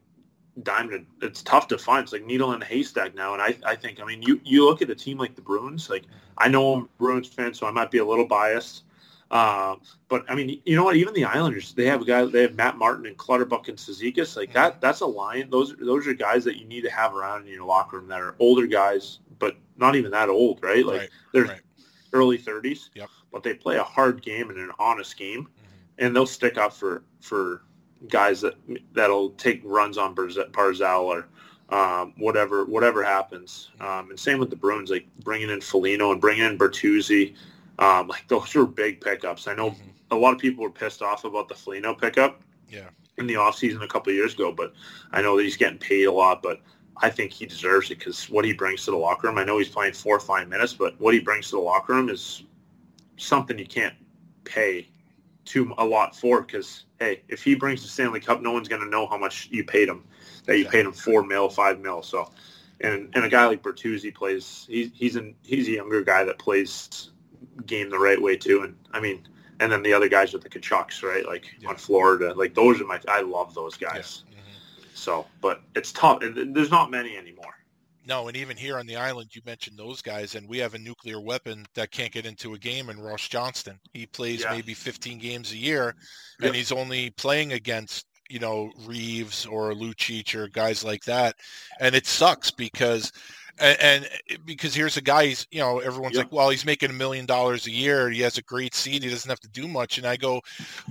diamond. It's tough to find. It's like needle in a haystack now. And I, I think I mean you you look at a team like the Bruins. Like I know I'm a Bruins fan, so I might be a little biased. Uh, but I mean, you know what? Even the Islanders, they have a guy. They have Matt Martin and Clutterbuck and Cizikas. Like that. That's a line. Those those are guys that you need to have around in your locker room that are older guys, but not even that old, right? Like Right, they're right. early 30s. Yep. But they play a hard game and an honest game, and they'll stick up for for guys that that'll take runs on Barz- Barzal or um, whatever whatever happens. Um, and same with the Bruins, like bringing in Foligno and bringing in Bertuzzi. Um, like those were big pickups. I know a lot of people were pissed off about the Foligno pickup Yeah. in the offseason a couple of years ago, but I know that he's getting paid a lot, but I think he deserves it because what he brings to the locker room, I know he's playing four or five minutes, but what he brings to the locker room is something you can't pay too a lot for because, hey, if he brings the Stanley Cup, no one's going to know how much you paid him, that you paid him four mil, five mil. So, and, and a guy like Bertuzzi plays, he's, he's, an, he's a younger guy that plays game the right way too. And I mean, and then the other guys with the Tkachuks, right? Like on Florida, like those are my, I love those guys. Mm-hmm. So, but it's tough. And there's not many anymore. No, and even here on the island, you mentioned those guys, and we have a nuclear weapon that can't get into a game And Ross Johnston. He plays Yeah. maybe 15 games a year, Yep. and he's only playing against, you know, Reeves or Lucic or guys like that. And it sucks because And, and eh, because here's a guy, he's you know everyone's Yeah. like, well, he's making a million dollars a year. He has a great seat. He doesn't have to do much. And I go,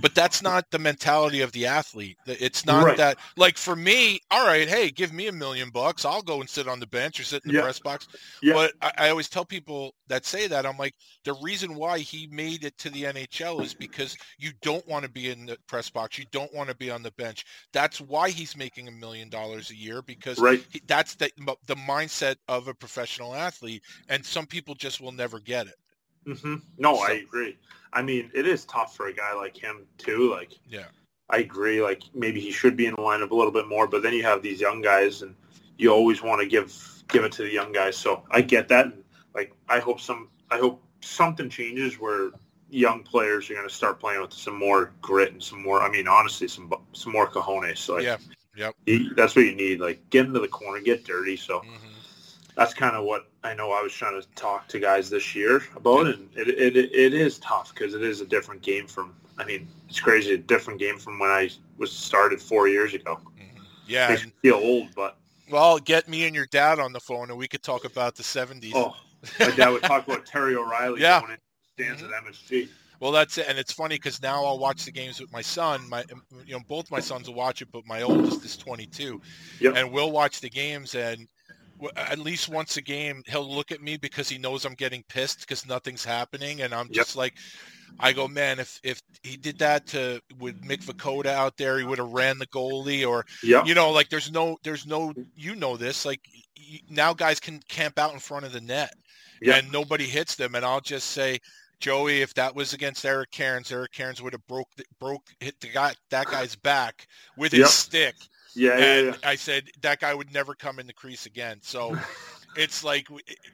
but that's not the mentality of the athlete. It's not Right. that like for me. All right, hey, give me a million bucks. I'll go and sit on the bench or sit in the Yeah. press box. Yeah. But I, I always tell people that say that I'm like the reason why he made it to the NHL is because you don't want to be in the press box. You don't want to be on the bench. That's why he's making a million dollars a year because Right. he, that's the the mindset of a professional athlete, and some people just will never get it. hmm No, I agree. I mean, it is tough for a guy like him too. Like, Yeah. I agree. Like, maybe he should be in the lineup a little bit more. But then you have these young guys, and you always want to give give it to the young guys. So I get that. And, like, I hope some. I hope something changes where young players are going to start playing with some more grit and some more. I mean, honestly, some some more cojones. So like, Yeah. Yep. you- that's what you need. Like, get into the corner, get dirty. So Mhm. That's kind of what I know I was trying to talk to guys this year about, and it it, it is tough because it is a different game from. I mean, it's crazy, a different game from when I was started four years ago. Mm-hmm. Yeah. Makes and- me feel old, but well, get me and your dad on the phone, and we could talk about the '70s. oh, my dad would talk about Terry O'Reilly <laughs> Yeah. going in stands mm-hmm. at MSG. Well, that's it, and it's funny because now I'll watch the games with my son. My, you know, both my sons will watch it, but my oldest is 22, Yep. and we'll watch the games. And at least once a game, he'll look at me because he knows I'm getting pissed because nothing's happening, and I'm Yep. just like, I go, man, if if he did that to with Mick Vukota out there, he would have ran the goalie, or Yep. you know, like there's no, there's no, you know this, like y- now guys can camp out in front of the net Yep. and nobody hits them. And I'll just say, Joey, if that was against Eric Cairns, Eric Cairns would have broke broke hit the guy that guy's back with his Yep. stick. Yeah, yeah, and yeah. I said that guy would never come in the crease again. So <laughs> it's like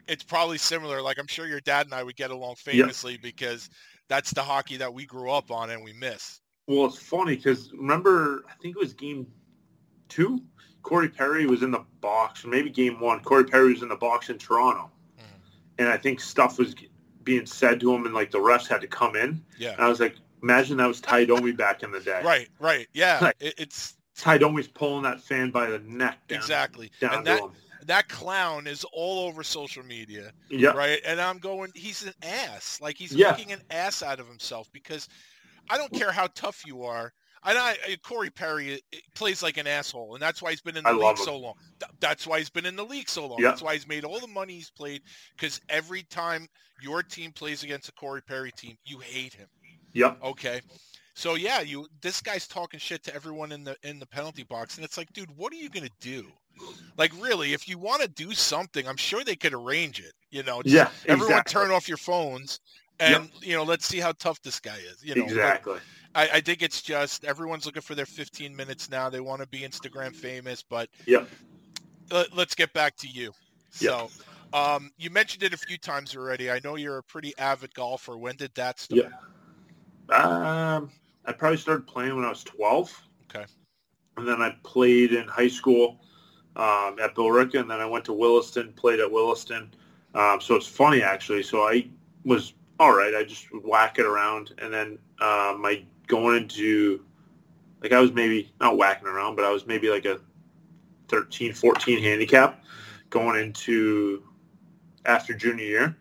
it's probably similar. Like I'm sure your dad and I would get along famously because that's the hockey that we grew up on and we miss. Well, it's funny because remember, I think it was game two. Corey Perry was in the box, or maybe game one. Corey Perry was in the box in Toronto, Mhm. and I think stuff was being said to him, and like the refs had to come in. And Yeah. I was like, imagine that was Ty Domi back in the day. Right. Right. Yeah. <laughs> Right. It, it's Ty Domi's pulling that fan by the neck. Down, exactly. Down and that him. that clown is all over social media. Yeah. right? And I'm going, he's an ass. Like he's Yeah. making an ass out of himself because I don't care how tough you are. And I, Corey Perry plays like an asshole, and that's why he's been in the I league so long. Th- That's why he's been in the league so long. Yeah. That's why he's made all the money he's played. Because every time your team plays against a Corey Perry team, you hate him. Yep. Okay. So yeah, you this guy's talking shit to everyone in the in the penalty box, and it's like, dude, what are you gonna do? Like really, if you want to do something, I'm sure they could arrange it. You know, just Yeah. everyone exactly. turn off your phones and you know let's see how tough this guy is you know exactly. I, I think it's just everyone's looking for their 15 minutes now they want to be instagram famous but yeah. let, us get back to you Yep. so um, you mentioned it a few times already i know you're a pretty avid golfer when did that start Yeah. Um, I probably started playing when I was 12. Okay. And then I played in high school um, at Billerica, and then I went to Williston, played at Williston. Um, so it's funny, actually. So I was all right. I just would whack it around. And then um, I going into, like I was maybe, not whacking around, but I was maybe like a 13, 14 handicap going into after junior year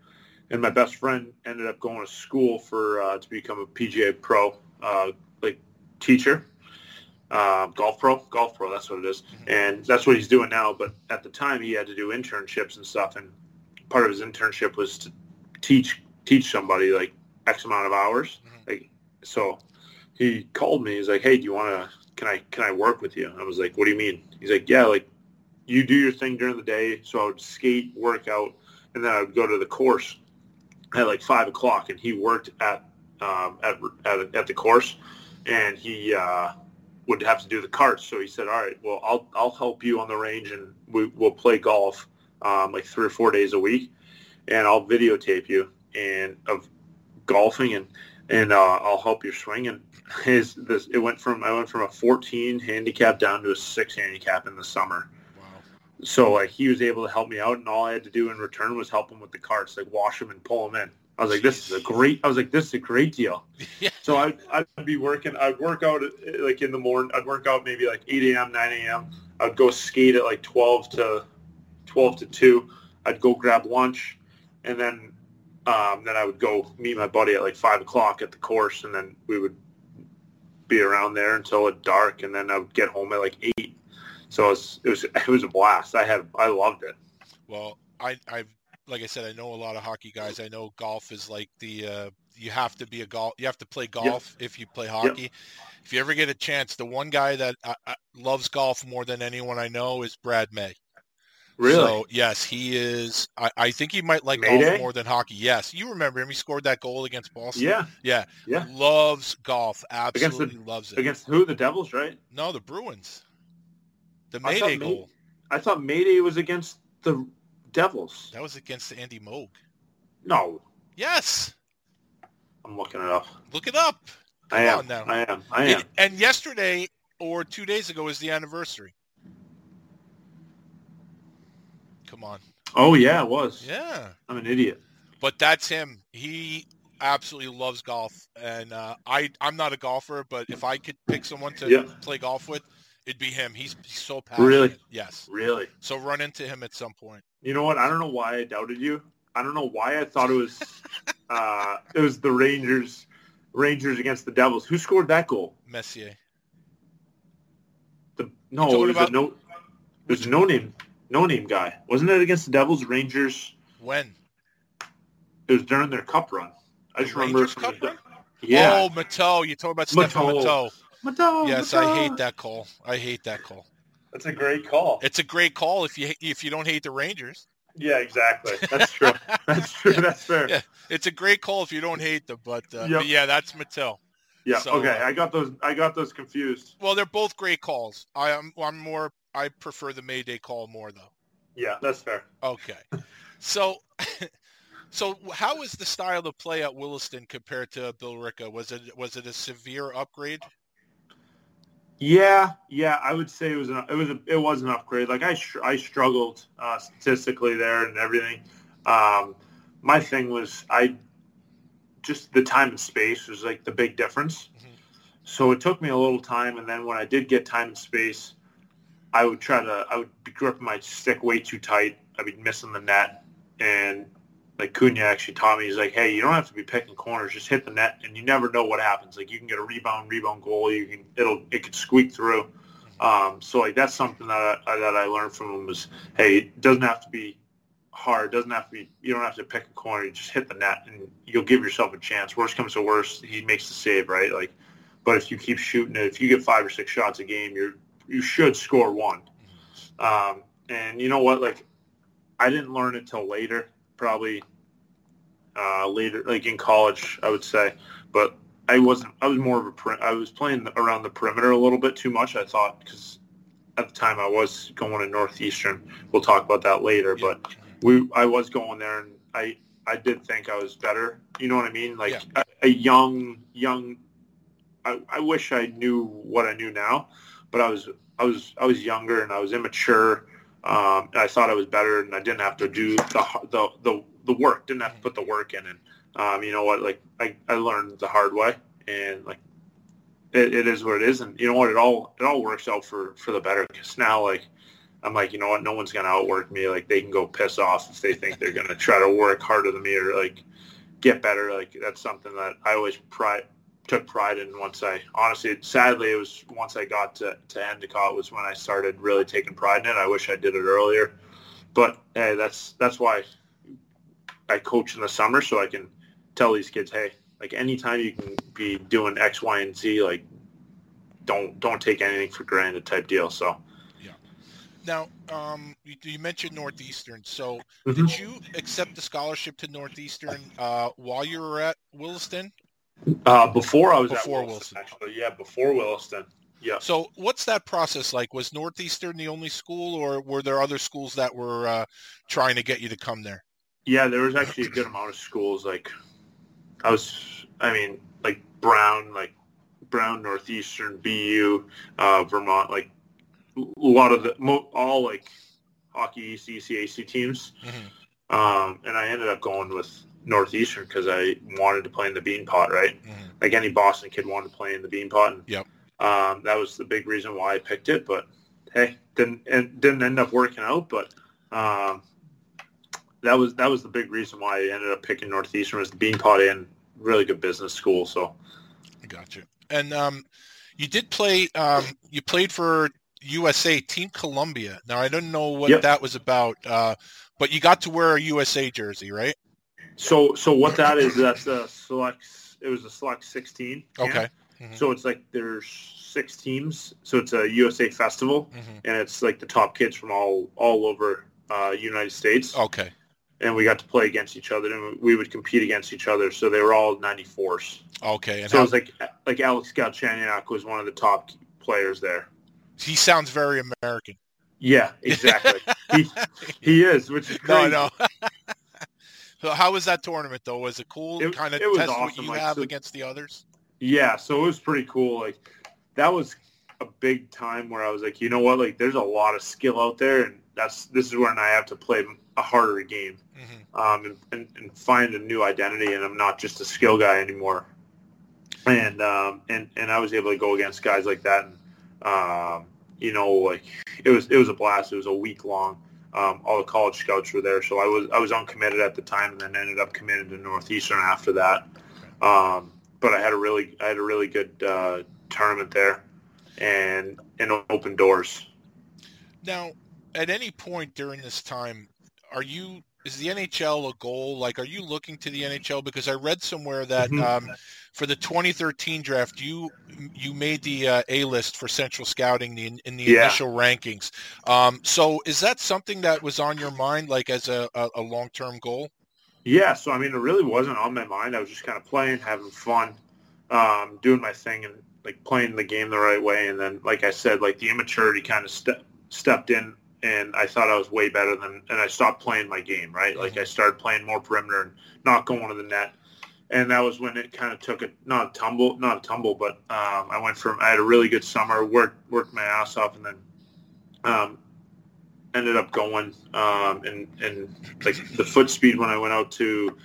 and my best friend ended up going to school for uh, to become a PGA pro, uh, like teacher, uh, golf pro, golf pro. That's what it is. and that's what he's doing now. But at the time, he had to do internships and stuff, and part of his internship was to teach teach somebody like X amount of hours. Mhm. Like so, he called me. He's like, "Hey, do you want to? Can I can I work with you?" I was like, "What do you mean?" He's like, "Yeah, like you do your thing during the day. So I would skate, work out, and then I would go to the course at like five o'clock, and he worked at um, at, at at the course, and he uh, would have to do the carts. So he said, "All right, well, I'll I'll help you on the range, and we, we'll play golf um, like three or four days a week, and I'll videotape you and of golfing, and and uh, I'll help your swing." And his this it went from I went from a 14 handicap down to a six handicap in the summer. wow So like he was able to help me out, and all I had to do in return was help him with the carts, like wash them and pull them in. I was like, this is a great. I was like, this is a great deal. <laughs> yeah So I'd, I'd be working. I'd work out like in the morning. I'd work out maybe like 8 a.m., 9 a.m. I'd go skate at like 12 to 12 to 2. I'd go grab lunch, and then um, then I would go meet my buddy at like five o'clock at the course, and then we would be around there until it dark, and then I would get home at like eight. So it was it was, <laughs> it was a blast. I had I loved it. Well, I I've like I said, I know a lot of hockey guys. I know golf is like the uh, you have to be a golf. You have to play golf yep. if you play hockey. Yep. If you ever get a chance, the one guy that loves golf more than anyone I know is Brad May. Really? So yes, he is. I, I think he might like Mayday? golf more than hockey. Yes, you remember him. He scored that goal against Boston. Yeah, yeah, yeah. Loves golf. Absolutely the, loves it. Against who? The Devils, right? No, the Bruins. The Mayday I goal. I thought Mayday was against the Devils. That was against Andy Moog. No. Yes. I'm looking it up. Look it up. Come I am. now. I am. I am. and yesterday or two days ago is the anniversary. Come on. Oh yeah, it was. Yeah. I'm an idiot. But that's him. He absolutely loves golf, and uh, I I'm not a golfer, but if I could pick someone to yeah. play golf with, it'd be him. He's, he's so passionate. Really? Yes. Really. So run into him at some point. You know what? I don't know why I doubted you. I don't know why I thought it was <laughs> uh, it was the Rangers Rangers against the Devils. Who scored that goal? Messier. The no, it was about... a no. It was a no name no name guy. Wasn't it against the Devils Rangers? When? It was during their cup run. I just remember. Cup run? Yeah. Oh, Matteau. You talking about Stéphane Matteau. Matteau. Yes, Matteau. I hate that call. I hate that call. That's a great call. It's a great call if you if you don't hate the Rangers. Yeah, exactly. <laughs> That's true. that's true. That's fair. Yeah, it's a great call if you don't hate them, but, uh, yep. but yeah, that's Matteau. Yeah. So, okay, uh, I got those. I got those confused. Well, they're both great calls. I am. I'm more. I prefer the Mayday call more, though. Yeah, that's fair. Okay. So, <laughs> so how was the style of play at Williston compared to Bill Billerica? Was it was it a severe upgrade? Yeah, yeah, I would say it was an, it was a, it was an upgrade. Like I I struggled uh, statistically there and everything. Um, my thing was I just the time and space was like the big difference. Mm-hmm. So it took me a little time, and then when I did get time and space, I would try to I would be gripping my stick way too tight. I'd be missing the net, and like Cunha actually taught me, he's like, hey, you don't have to be picking corners, just hit the net, and you never know what happens. Like you can get a rebound, rebound goal, you can it'll it could squeak through. Um, so like that's something that I, that I learned from him was, hey, it doesn't have to be hard, it doesn't have to be, you don't have to pick a corner, you just hit the net, and you'll give yourself a chance. Worst comes to worst, he makes the save, right? Like, but if you keep shooting it, if you get five or six shots a game, you're you should score one. Um, and you know what? Like, I didn't learn it till later, probably uh, later, like in college, I would say. But I wasn't. I was more of a. I was playing around the perimeter a little bit too much. I thought because at the time I was going to Northeastern. We'll talk about that later. Yeah. But we, I was going there, and I, I did think I was better. You know what I mean? Like yeah. a, a, young, young. I, I wish I knew what I knew now, but I was I was I was younger and I was immature. Um, I thought I was better, and I didn't have to do the the the, the work. Didn't have to put the work in, and um, you know what? Like I, I learned the hard way, and like it, it is what it is, and you know what? It all it all works out for for the better. Because now, like I'm like, you know what? No one's gonna outwork me. Like they can go piss off if they think they're gonna try to work harder than me or like get better. Like that's something that I always pride took pride in once I honestly sadly it was once I got to, to Endicott was when I started really taking pride in it. I wish I did it earlier. But hey, that's that's why I coach in the summer so I can tell these kids, hey, like anytime you can be doing X, Y, and Z, like don't don't take anything for granted type deal. So yeah. Now, um, you, you mentioned Northeastern. So mm-hmm. did you accept the scholarship to Northeastern uh, while you were at Williston? Uh, before I was before at Williston, Williston, actually, yeah, before Williston. Yeah. So what's that process like? Was Northeastern the only school, or were there other schools that were uh, trying to get you to come there? Yeah, there was actually a good amount of schools. Like, I was, I mean, like Brown, like Brown, Northeastern, BU, uh, Vermont, like a lot of the, all like hockey ECAC teams. Mm-hmm. Um, and I ended up going with Northeastern because I wanted to play in the Beanpot, right? Mm-hmm. Like any Boston kid wanted to play in the Beanpot. And, yep. Um, that was the big reason why I picked it. But hey, didn't and didn't end up working out. But um, that was that was the big reason why I ended up picking Northeastern was the Beanpot and really good business school. So Gotcha. And um, you did play. Um, you played for USA Team Columbia. Now I don't know what Yep. that was about, uh, but you got to wear a USA jersey, right? So so what that is that's a select it was a select 16 camp. Okay. Mhm. so it's like there's six teams so it's a usa festival Mhm. and it's like the top kids from all all over uh united states Okay. and we got to play against each other and we would compete against each other so they were all 94s Okay. And so how- it was like like alex galchenyuk was one of the top players there he sounds very American. yeah exactly <laughs> he, he is which is No, no. <laughs> so how was that tournament though? Was it cool? It- kind of it was test what you like, have so- against the others. Yeah, so it was pretty cool. Like that was a big time where I was like, you know what? Like there's a lot of skill out there, and that's this is when I have to play a harder game Mhm. um, and, and, and find a new identity, and I'm not just a skill guy anymore. And um, and and I was able to go against guys like that, and um, you know, like it was it was a blast. It was a week long. Um, all the college scouts were there, so I was I was uncommitted at the time, and then ended up committed to Northeastern after that. Um, but I had a really I had a really good uh, tournament there, and and open doors. Now, at any point during this time, are you is the NHL a goal? Like, are you looking to the NHL? Because I read somewhere that Mhm. um, for the 2013 draft, you you made the uh, A list for Central Scouting the, in the Yeah. initial rankings. Um, so, is that something that was on your mind, like as a, a, a long term goal? Yeah, so I mean, it really wasn't on my mind. I was just kind of playing, having fun, um, doing my thing, and like playing the game the right way. And then, like I said, like the immaturity kind of ste- stepped in, and I thought I was way better than, and I stopped playing my game. Right, like I started playing more perimeter and not going to the net. And that was when it kind of took a not a tumble, not a tumble, but um, I went from I had a really good summer, worked worked my ass off, and then um, ended up going um, and and like the foot speed when I went out to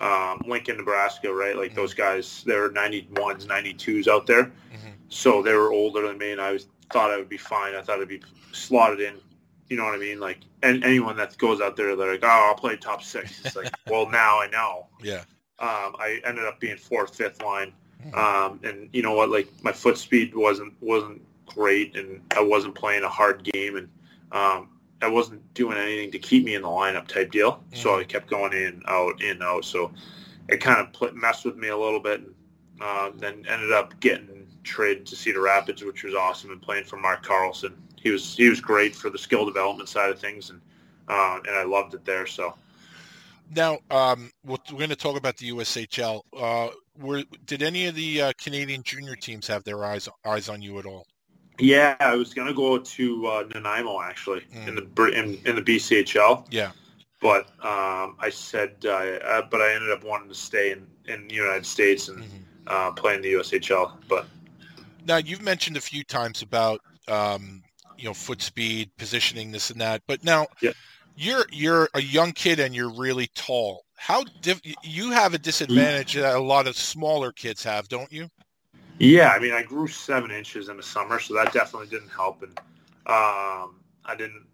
um, Lincoln, Nebraska, right? Like those guys, there were 91s, 92s out there, Mhm. so they were older than me, and I was, thought I would be fine. I thought I'd be slotted in. You know what I mean? Like, and anyone that goes out there, they're like, "Oh, I'll play top six. It's like, <laughs> well, now I know. Yeah. Um, I ended up being fourth, fifth line, um, and you know what? Like, my foot speed wasn't wasn't great, and I wasn't playing a hard game, and um, I wasn't doing anything to keep me in the lineup type deal. So I kept going in, out, in, out. So it kind of pl- messed with me a little bit. And, uh, then ended up getting traded to Cedar Rapids, which was awesome, and playing for Mark Carlson. He was he was great for the skill development side of things, and uh, and I loved it there. So Now, um, we're we're going to talk about the USHL. Uh, were, did any of the uh, Canadian junior teams have their eyes eyes on you at all? yeah, I was gonna go to uh, Nanaimo actually in Mm. the in, in the BCHL. Yeah. but um, I said, uh, uh, but I ended up wanting to stay in, in the United States and Mhm. uh, play in the USHL. But Now, you've mentioned a few times about um, you know foot speed, positioning, this and that. But now, Yeah. you're you're a young kid and you're really tall. How diff- you have a disadvantage that a lot of smaller kids have, don't you? yeah, I mean, I grew seven inches in the summer, so that definitely didn't help. And um, I didn't.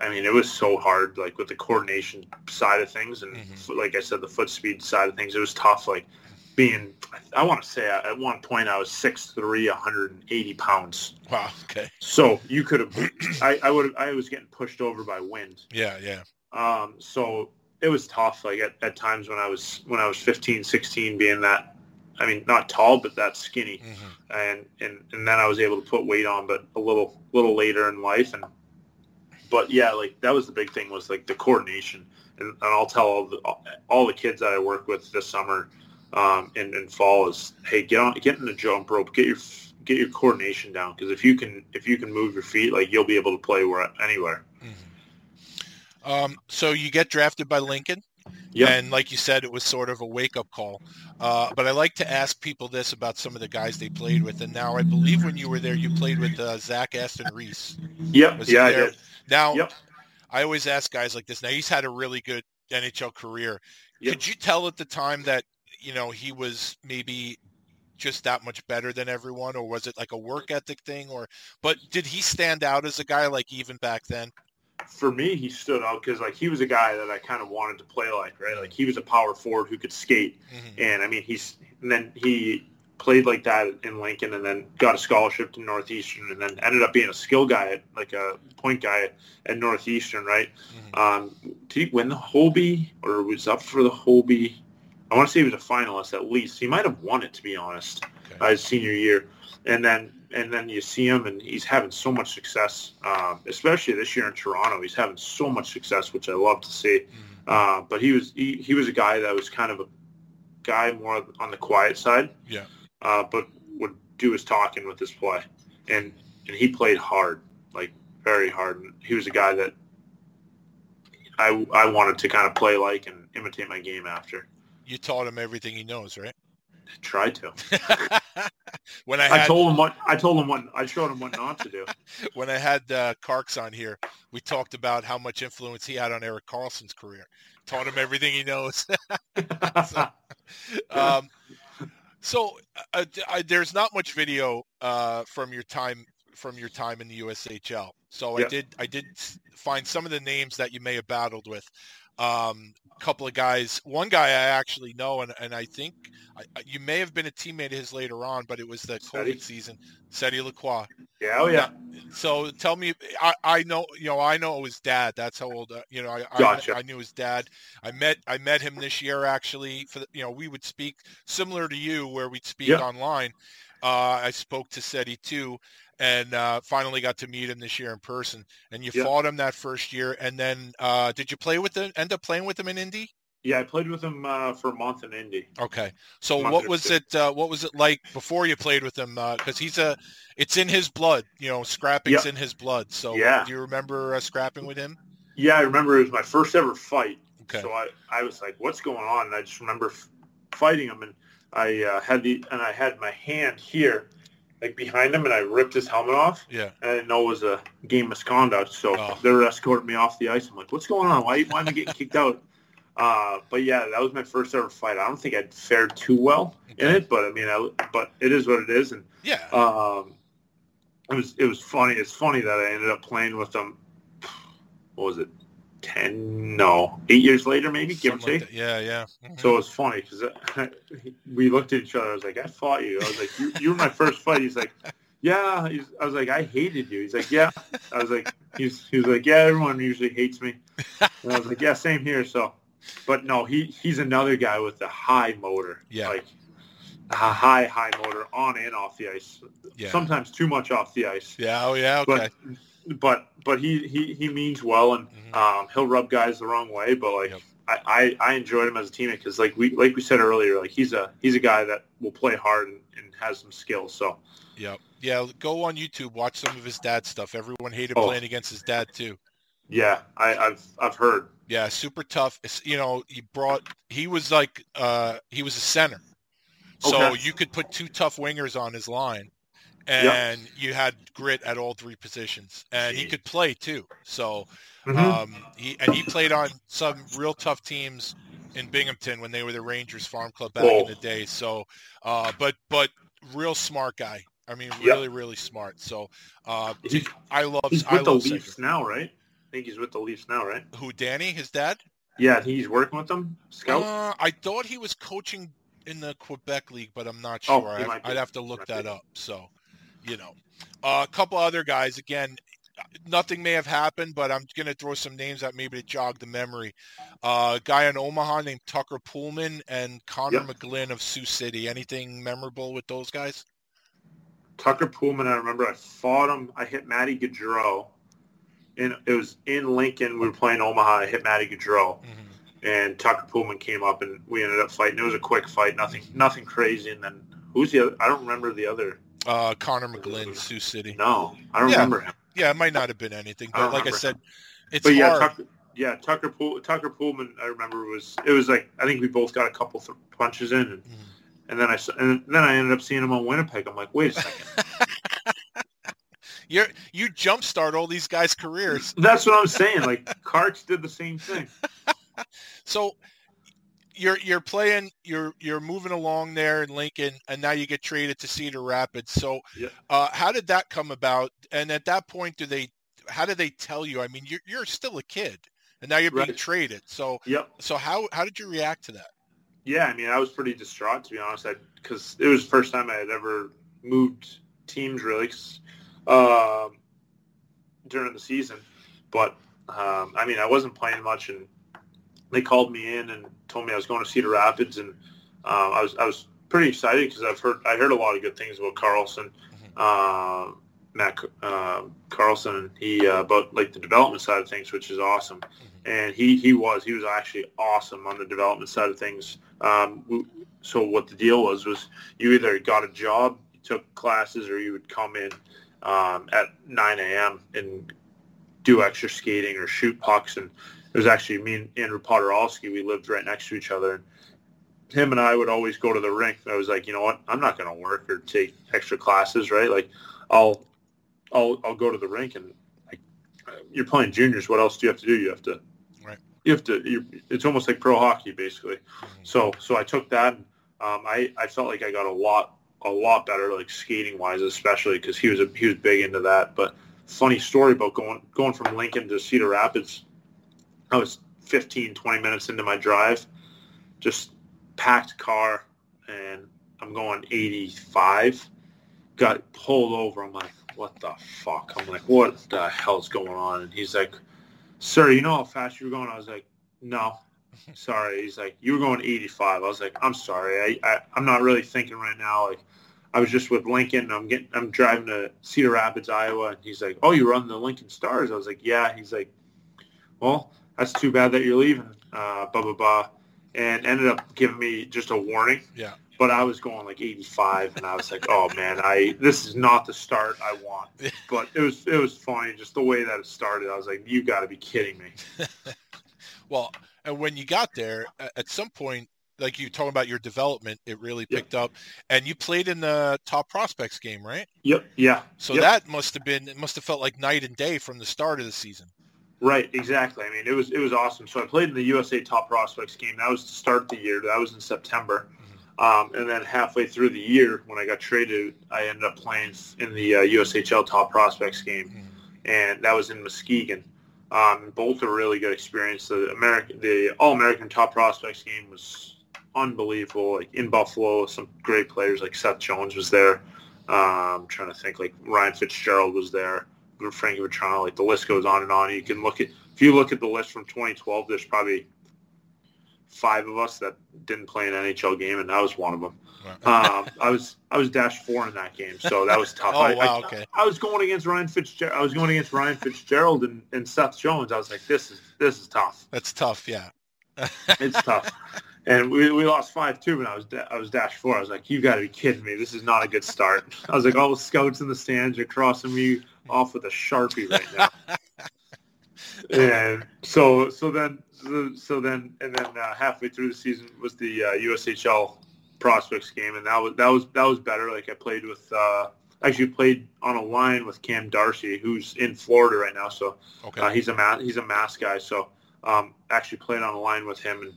I mean, it was so hard, like with the coordination side of things, and Mhm. like I said, the foot speed side of things. It was tough. Like being, I want to say at one point I was 6'3", 180 pounds. Wow. Okay. So you could have, I, I would, I was getting pushed over by wind. Yeah. Yeah. Um, so it was tough. Like at, at times when I was when I was 15, 16, being that, I mean, not tall but that skinny, hmm and and and then I was able to put weight on, but a little little later in life. And but yeah, like that was the big thing was like the coordination. And, and I'll tell all the all the kids that I work with this summer um, and, and fall is, hey, get on, get in the jump rope, get your get your coordination down because if you can if you can move your feet, like you'll be able to play where anywhere. Um, so you get drafted by Lincoln. Yep. And like you said, it was sort of a wake-up call. Uh, but I like to ask people this about some of the guys they played with. And now I believe when you were there, you played with uh, Zach Aston Reese. Yep. Was yeah, I did. Now, Yep. I always ask guys like this. Now he's had a really good NHL career. Yep. Could you tell at the time that you know he was maybe just that much better than everyone, or was it like a work ethic thing? Or but did he stand out as a guy like even back then? for me, he stood out because like he was a guy that I kind of wanted to play like, right? Like he was a power forward who could skate, Mhm. and I mean he's and then he played like that in Lincoln, and then got a scholarship to Northeastern, and then ended up being a skill guy, at, like a point guy at Northeastern, right? Um, did he win the Hobie or was up for the Hobie? I want to say he was a finalist at least. He might have won it to be honest, uh, his senior year, and then and then you see him and he's having so much success, um, especially this year in Toronto. He's having so much success, which I love to see. Uh, but he was he, he was a guy that was kind of a guy more on the quiet side, Yeah. uh, but would do his talking with his play, and and he played hard, like very hard. And he was a guy that I I wanted to kind of play like and imitate my game after. You taught him everything he knows, right? I tried to. <laughs> when I I, told him what I told him what I showed him what not to do. <laughs> when I had uh, Carks on here, we talked about how much influence he had on Erik Karlsson's career. Taught him everything he knows. <laughs> so, um, so uh, I, there's not much video uh, from your time from your time in the USHL. So I did I did find some of the names that you may have battled with. Um, a couple of guys. One guy I actually know, and, and I think I, you may have been a teammate of his later on, but it was the? COVID season. Seti Lacroix. Yeah, oh yeah. So tell me, I, I know, you know, I know his dad. That's how old, uh, you know, I, Gotcha. I, I knew his dad. I met, I met him this year actually. For the, you know, we would speak similar to you, where we'd speak Yeah. online. Uh, I spoke to Seti too, and uh, finally got to meet him this year in person. And you Yeah. fought him that first year, and then uh, did you play with him? End up playing with him in Indy? Yeah, I played with him uh, for a month in Indy. Okay. So what was two. it? Uh, what was it like before you played with him? Because he's a, it's in his blood. You know, scrapping's Yeah. in his blood. So Yeah. do you remember uh, scrapping with him? Yeah, I remember it was my first ever fight. Okay. So I, I was like, "What's going on?" And I just remember f- fighting him, and I uh, had the and I had my hand here, like behind him, and I ripped his helmet off. Yeah. And I didn't know it was a game misconduct, so Oh. they were escorting me off the ice. I'm like, "What's going on? Why, why am I getting kicked out?" Uh, but yeah, that was my first ever fight. I don't think I'd fared too well in it, but I mean, I, but it is what it is, and Yeah. um, it was it was funny. It's funny that I ended up playing with them. What was it? Ten? No, eight years later, maybe give or like take. Yeah, yeah. Mhm. So it was funny because <laughs> we looked at each other. I was like, "I fought you." I was like, "You, you were my first fight." He's like, "Yeah." He's, I was like, "I hated you." He's like, "Yeah." I was like, "He's." He was like, "Yeah." Everyone usually hates me. And I was like, "Yeah, same here." So, but no, he he's another guy with a high motor. Yeah. Like a high high motor on and off the ice. Yeah. Sometimes too much off the ice. yeah. Oh, yeah. Okay. But but but he, he, he means well and Mhm. um, he'll rub guys the wrong way. But like Yep. I, I, I enjoyed him as a teammate because like we like we said earlier, like he's a he's a guy that will play hard and, and has some skills. So yeah. Yeah. Go on YouTube. Watch some of his dad stuff. Everyone hated Oh. playing against his dad too. yeah, I, I've I've heard. Yeah. Super tough. It's, you know, he brought. He was like. Uh, he was a center. So Okay. you could put two tough wingers on his line, and you had grit at all three positions, and he could play too. So Mhm. Um, he and he played on some real tough teams in Binghamton when they were the Rangers Farm Club back Oh. in the day. So, uh, but but real smart guy. I mean, really really smart. So, uh, I love he's I with the Leafs Sager. now, right? I think he's with the Leafs now, right? Who Danny, his dad? Yeah, he's working with them. Scout. Uh, I thought he was coaching in the Quebec League, but I'm not Oh, sure. he I. I'd have to look that up. So, you know, uh, a couple other guys. Again, nothing may have happened, but I'm going to throw some names out maybe to jog the memory. Uh, a guy in Omaha named Tucker Poolman and Connor Yep. McGlynn of Sioux City. Anything memorable with those guys? Tucker Poolman, I remember I fought him. I hit Matty Gaudreau. And it was in Lincoln. We were playing Omaha. I hit Matty Gaudreau. And Tucker Poolman came up and we ended up fighting. It was a quick fight, nothing nothing crazy. And then who's the other? I don't remember the other. Uh, Connor McGlynn, Sioux City. No, I don't Yeah. remember him. Yeah, it might not have been anything, but don't like I said, it's but yeah, hard. Tucker, yeah, Tucker Pull, Tucker Poolman. I remember was it was like I think we both got a couple th- punches in, and, Mhm. and then I and then I ended up seeing him on Winnipeg. I'm like, wait a second. <laughs> You're you jumpstart all these guys' careers. That's what I'm saying. Like Carks did the same thing. <laughs> So you're you're playing you're you're moving along there in Lincoln and now you get traded to Cedar Rapids. So Yeah. uh, how did that come about? And at that point do they how did they tell you? I mean, you're you're still a kid, and now you're being Right. traded. So Yep. so how how did you react to that? Yeah, I mean, I was pretty distraught to be honest, because it was the first time I had ever moved teams really um, during the season. But um, I mean, I wasn't playing much, and they called me in and told me I was going to Cedar Rapids, and um, I was I was pretty excited because I've heard I heard a lot of good things about Carlson, uh, Matt uh, Carlson, and he uh, about like the development side of things, which is awesome. And he he was he was actually awesome on the development side of things. Um, so what the deal was was you either got a job, you took classes, or you would come in um, at 9 a.m. and do extra skating or shoot pucks. And it was actually me and Andrew Podorowski. We lived right next to each other, and him and I would always go to the rink. I was like, you know what? I'm not going to work or take extra classes, right? Like, I'll I'll I'll go to the rink and like you're playing juniors. What else do you have to do? You have to Right. you have to. You, it's almost like pro hockey, basically. So so I took that. And, um, I I felt like I got a lot a lot better, like skating wise, especially because he was a, he was big into that. But funny story about going going from Lincoln to Cedar Rapids. I was 15, 20 minutes into my drive, just packed car, and I'm going 85. Got pulled over. I'm like, what the fuck? I'm like, what the hell's going on? And he's like, sir, you know how fast you were going? I was like, no, sorry. He's like, you were going 85. I was like, I'm sorry. I, I I'm not really thinking right now. Like, I was just with Lincoln. I'm getting, I'm driving to Cedar Rapids, Iowa. And he's like, oh, you run the Lincoln Stars? I was like, yeah. He's like, well, that's too bad that you're leaving. Uh, blah blah blah, and ended up giving me just a warning. Yeah. But I was going like 85, and I was like, oh man, I this is not the start I want. <laughs> But it was it was funny just the way that it started. I was like, you got to be kidding me. <laughs> Well, and when you got there, at some point, like you talking about your development, it really Yep. picked up, and you played in the top prospects game, right? Yep. Yeah. So Yep. that must have been it must have felt like night and day from the start of the season. Right, exactly. I mean, it was it was awesome. So I played in the USA Top Prospects game. That was to start the year. That was in September, um, and then halfway through the year, when I got traded, I ended up playing in the uh, USHL Top Prospects game, and that was in Muskegon. Um, both are really good experience. The American, the All American Top Prospects game was unbelievable. Like in Buffalo, some great players like Seth Jones was there. Um, I'm trying to think, like Ryan Fitzgerald was there. Frankie Vatrano, like the list goes on and on. You can look at if you look at the list from 2012, there's probably five of us that didn't play an NHL game, and I was one of them. Um, I was I was dash four in that game, so that was tough. <laughs> Oh, I, wow, I, okay. I was going against Ryan Fitzgerald. I was going against Ryan Fitzgerald and, and Seth Jones. I was like, this is this is tough. That's tough, yeah. <laughs> It's tough. And we, we lost five two, and I was da- I was dash four. I was like, you got to be kidding me! This is not a good start. I was like, all the scouts in the stands are crossing me <laughs> off with a sharpie right now. <laughs> and so so then so, so then and then uh, halfway through the season was the uh, USHL prospects game, and that was that was that was better. Like I played with. Uh, Actually, played on a line with Cam Darcy, who's in Florida right now. So Okay. uh, he's a ma- he's a mass guy. So um, actually played on a line with him, and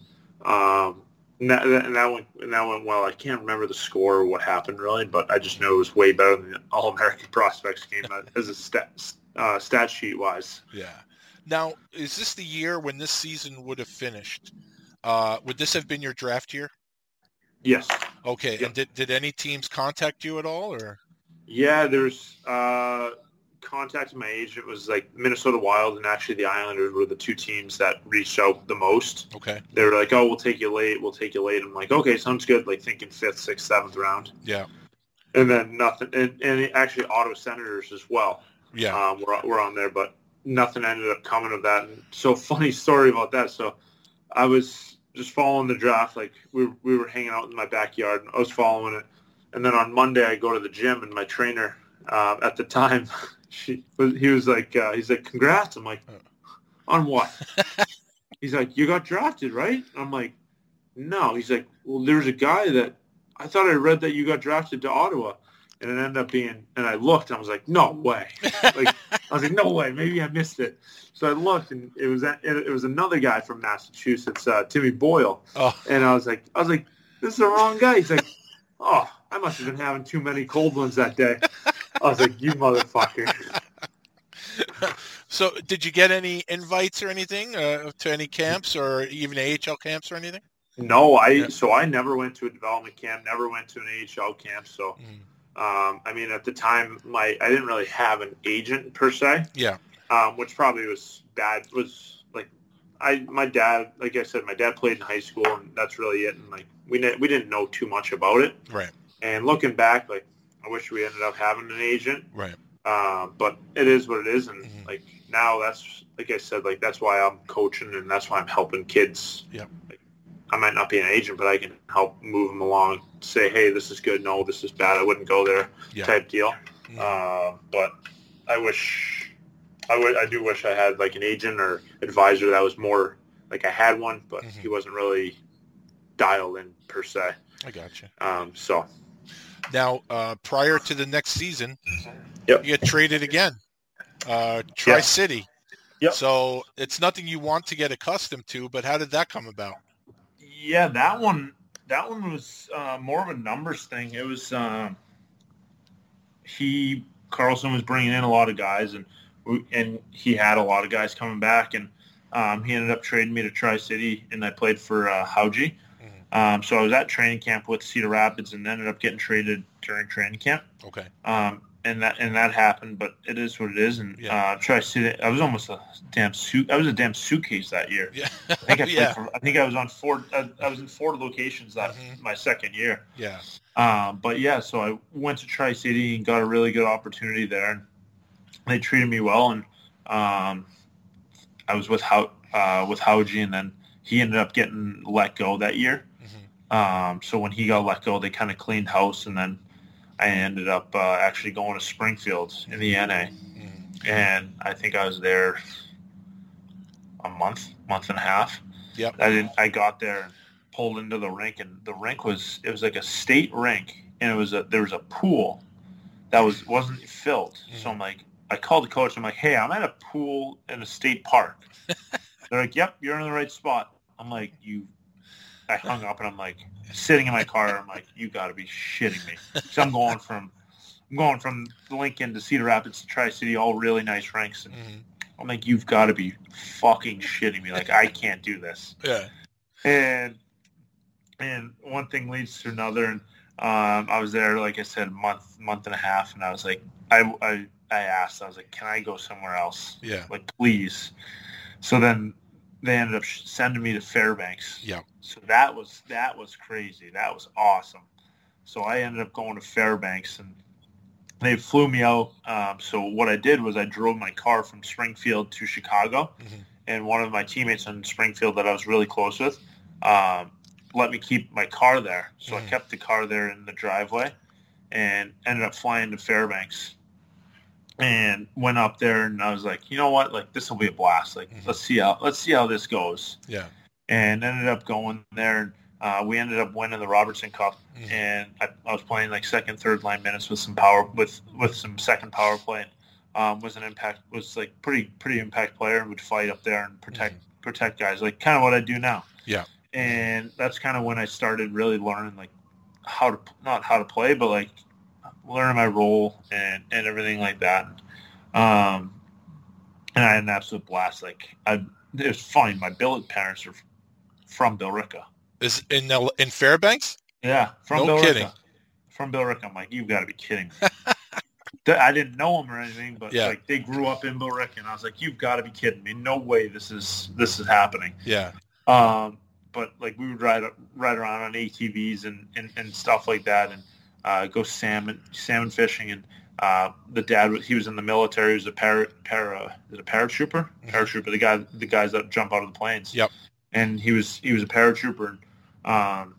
um, and that, and that went and that went well. I can't remember the score or what happened really, but I just know it was way better than the All American <laughs> Prospects game uh, as a stat uh, stat sheet wise. Yeah. Now, is this the year when this season would have finished? Uh, would this have been your draft year? Yes. Okay. Yep. And did, did any teams contact you at all or? Yeah, there's uh, contacted my agent. It was like Minnesota Wild and actually the Islanders were the two teams that reached out the most. Okay. They were like, "Oh, we'll take you late. We'll take you late." I'm like, "Okay, sounds good." Like thinking fifth, sixth, seventh round, Yeah. and then nothing. And, and actually, Ottawa Senators as well. Yeah. um, we're, we're on there, but nothing ended up coming of that. And so <laughs> funny story about that. So I was just following the draft. Like we, were- we were hanging out in my backyard and I was following it. And then on Monday I go to the gym and my trainer uh, at the time, <laughs> she was, he was like, uh, he's like, congrats. I'm like, on what? <laughs> he's like, you got drafted, right? I'm like, no. He's like, well, there's a guy that I thought I read that you got drafted to Ottawa. And it ended up being, and I looked, and I was like, no way. <laughs> Like, I was like, no way. Maybe I missed it. So I looked, and it was it, it was another guy from Massachusetts, uh, Timmy Boyle. Oh. And I was like, I was like, this is the wrong guy. He's like, oh, I must have been having too many cold ones that day. I was like, you motherfucker. So, did you get any invites or anything uh, to any camps or even AHL camps or anything? No, I Yeah. so I never went to a development camp, never went to an AHL camp. So, Mhm. um, I mean, at the time, my I didn't really have an agent per se, Yeah. um, which probably was bad. Was like, I my dad, like I said, my dad played in high school, and that's really it. And like we ne- we didn't know too much about it. Right. And looking back, like I wish we ended up having an agent. Right. Uh, but it is what it is, and Mhm. like now, that's like I said, like that's why I'm coaching, and that's why I'm helping kids. Yeah. Like, I might not be an agent, but I can help move them along. Say, hey, this is good. No, this is bad. I wouldn't go there. Yeah. Type deal. Mhm. Uh, but I wish, I would, I do wish I had like an agent or advisor that was more like I had one, but Mhm. he wasn't really dialed in per se. I got you. Um, so Now, uh, prior to the next season, Yep. you get traded again. Uh, Tri City. Yep. So it's nothing you want to get accustomed to, but how did that come about? Yeah, that one that one was uh, more of a numbers thing. It was um, he Carlson was bringing in a lot of guys, and we- and he had a lot of guys coming back, and um, he ended up trading me to Tri City, and I played for uh, Hauge. Um, so I was at training camp with Cedar Rapids, and ended up getting traded during training camp. Okay. Um, and that and that happened, but it is what it is. And Yeah. uh, Tri City, I was almost a damn suit. I was a damn suitcase that year. Yeah. I think I, <laughs> played yeah. for, I think I was on four. I, I was in four locations that Mhm. my second year. Yeah. Um, but yeah, so I went to Tri City and got a really good opportunity there, and they treated me well. And um, I was with How uh, with Hauge, and then he ended up getting let go that year. Mhm. Um, so when he got let go, they kind of cleaned house, and then I ended up uh, actually going to Springfield in the NA, Mhm. and I think I was there a month, month and a half. Yep. I didn't. I got there and pulled into the rink, and the rink was it was like a state rink, and it was a there was a pool that was wasn't filled. So I'm like, I called the coach. I'm like, hey, I'm at a pool in a state park. <laughs> They're like, yep, you're in the right spot. I'm like, you. I hung up and I'm like sitting in my car. I'm like, you got to be shitting me. So I'm going from I'm going from Lincoln to Cedar Rapids to Tri City, all really nice ranks, and Mhm. I'm like, you've got to be fucking shitting me. Like, I can't do this. Yeah. And and one thing leads to another, and um, I was there, like I said, month, month and a half, and I was like, I, I, I asked, I was like, can I go somewhere else? Yeah. Like, please. So then they ended up sending me to Fairbanks. Yeah. So that was that was crazy. That was awesome. So I ended up going to Fairbanks, and they flew me out. Um, so what I did was I drove my car from Springfield to Chicago, Mhm. and one of my teammates in Springfield that I was really close with um, let me keep my car there. So I Mhm. kept the car there in the driveway, and ended up flying to Fairbanks. And went up there, and I was like, you know what? Like this will be a blast. Like Mhm. let's see how let's see how this goes Yeah. and ended up going there. Uh, we ended up winning the Robertson Cup, Mhm. and I, I was playing like second, third line minutes with some power with with some second power play. Um, was an impact was like pretty pretty impact player and would fight up there and protect protect guys like kind of what I do now. Yeah. and that's kind of when I started really learning like how to not how to play, but like learning my role and and everything like that. Um, and I had an absolute blast. Like I, it was funny. My billet parents are from Billerica. Is in in Fairbanks? Yeah, from No Billerica. kidding. From Billerica. I'm like, you've got to be kidding me. <laughs> I didn't know them or anything, but Yeah. like they grew up in Billerica, and I was like, you've got to be kidding me. No way this is this is happening. Yeah. Um, but like we would ride ride around on ATVs and, and, and stuff like that, and uh, go salmon salmon fishing. And uh, the dad he was in the military. He was a para para is it a paratrooper paratrooper the guy the guys that jump out of the planes. Yep. And he was he was a paratrooper. And, um,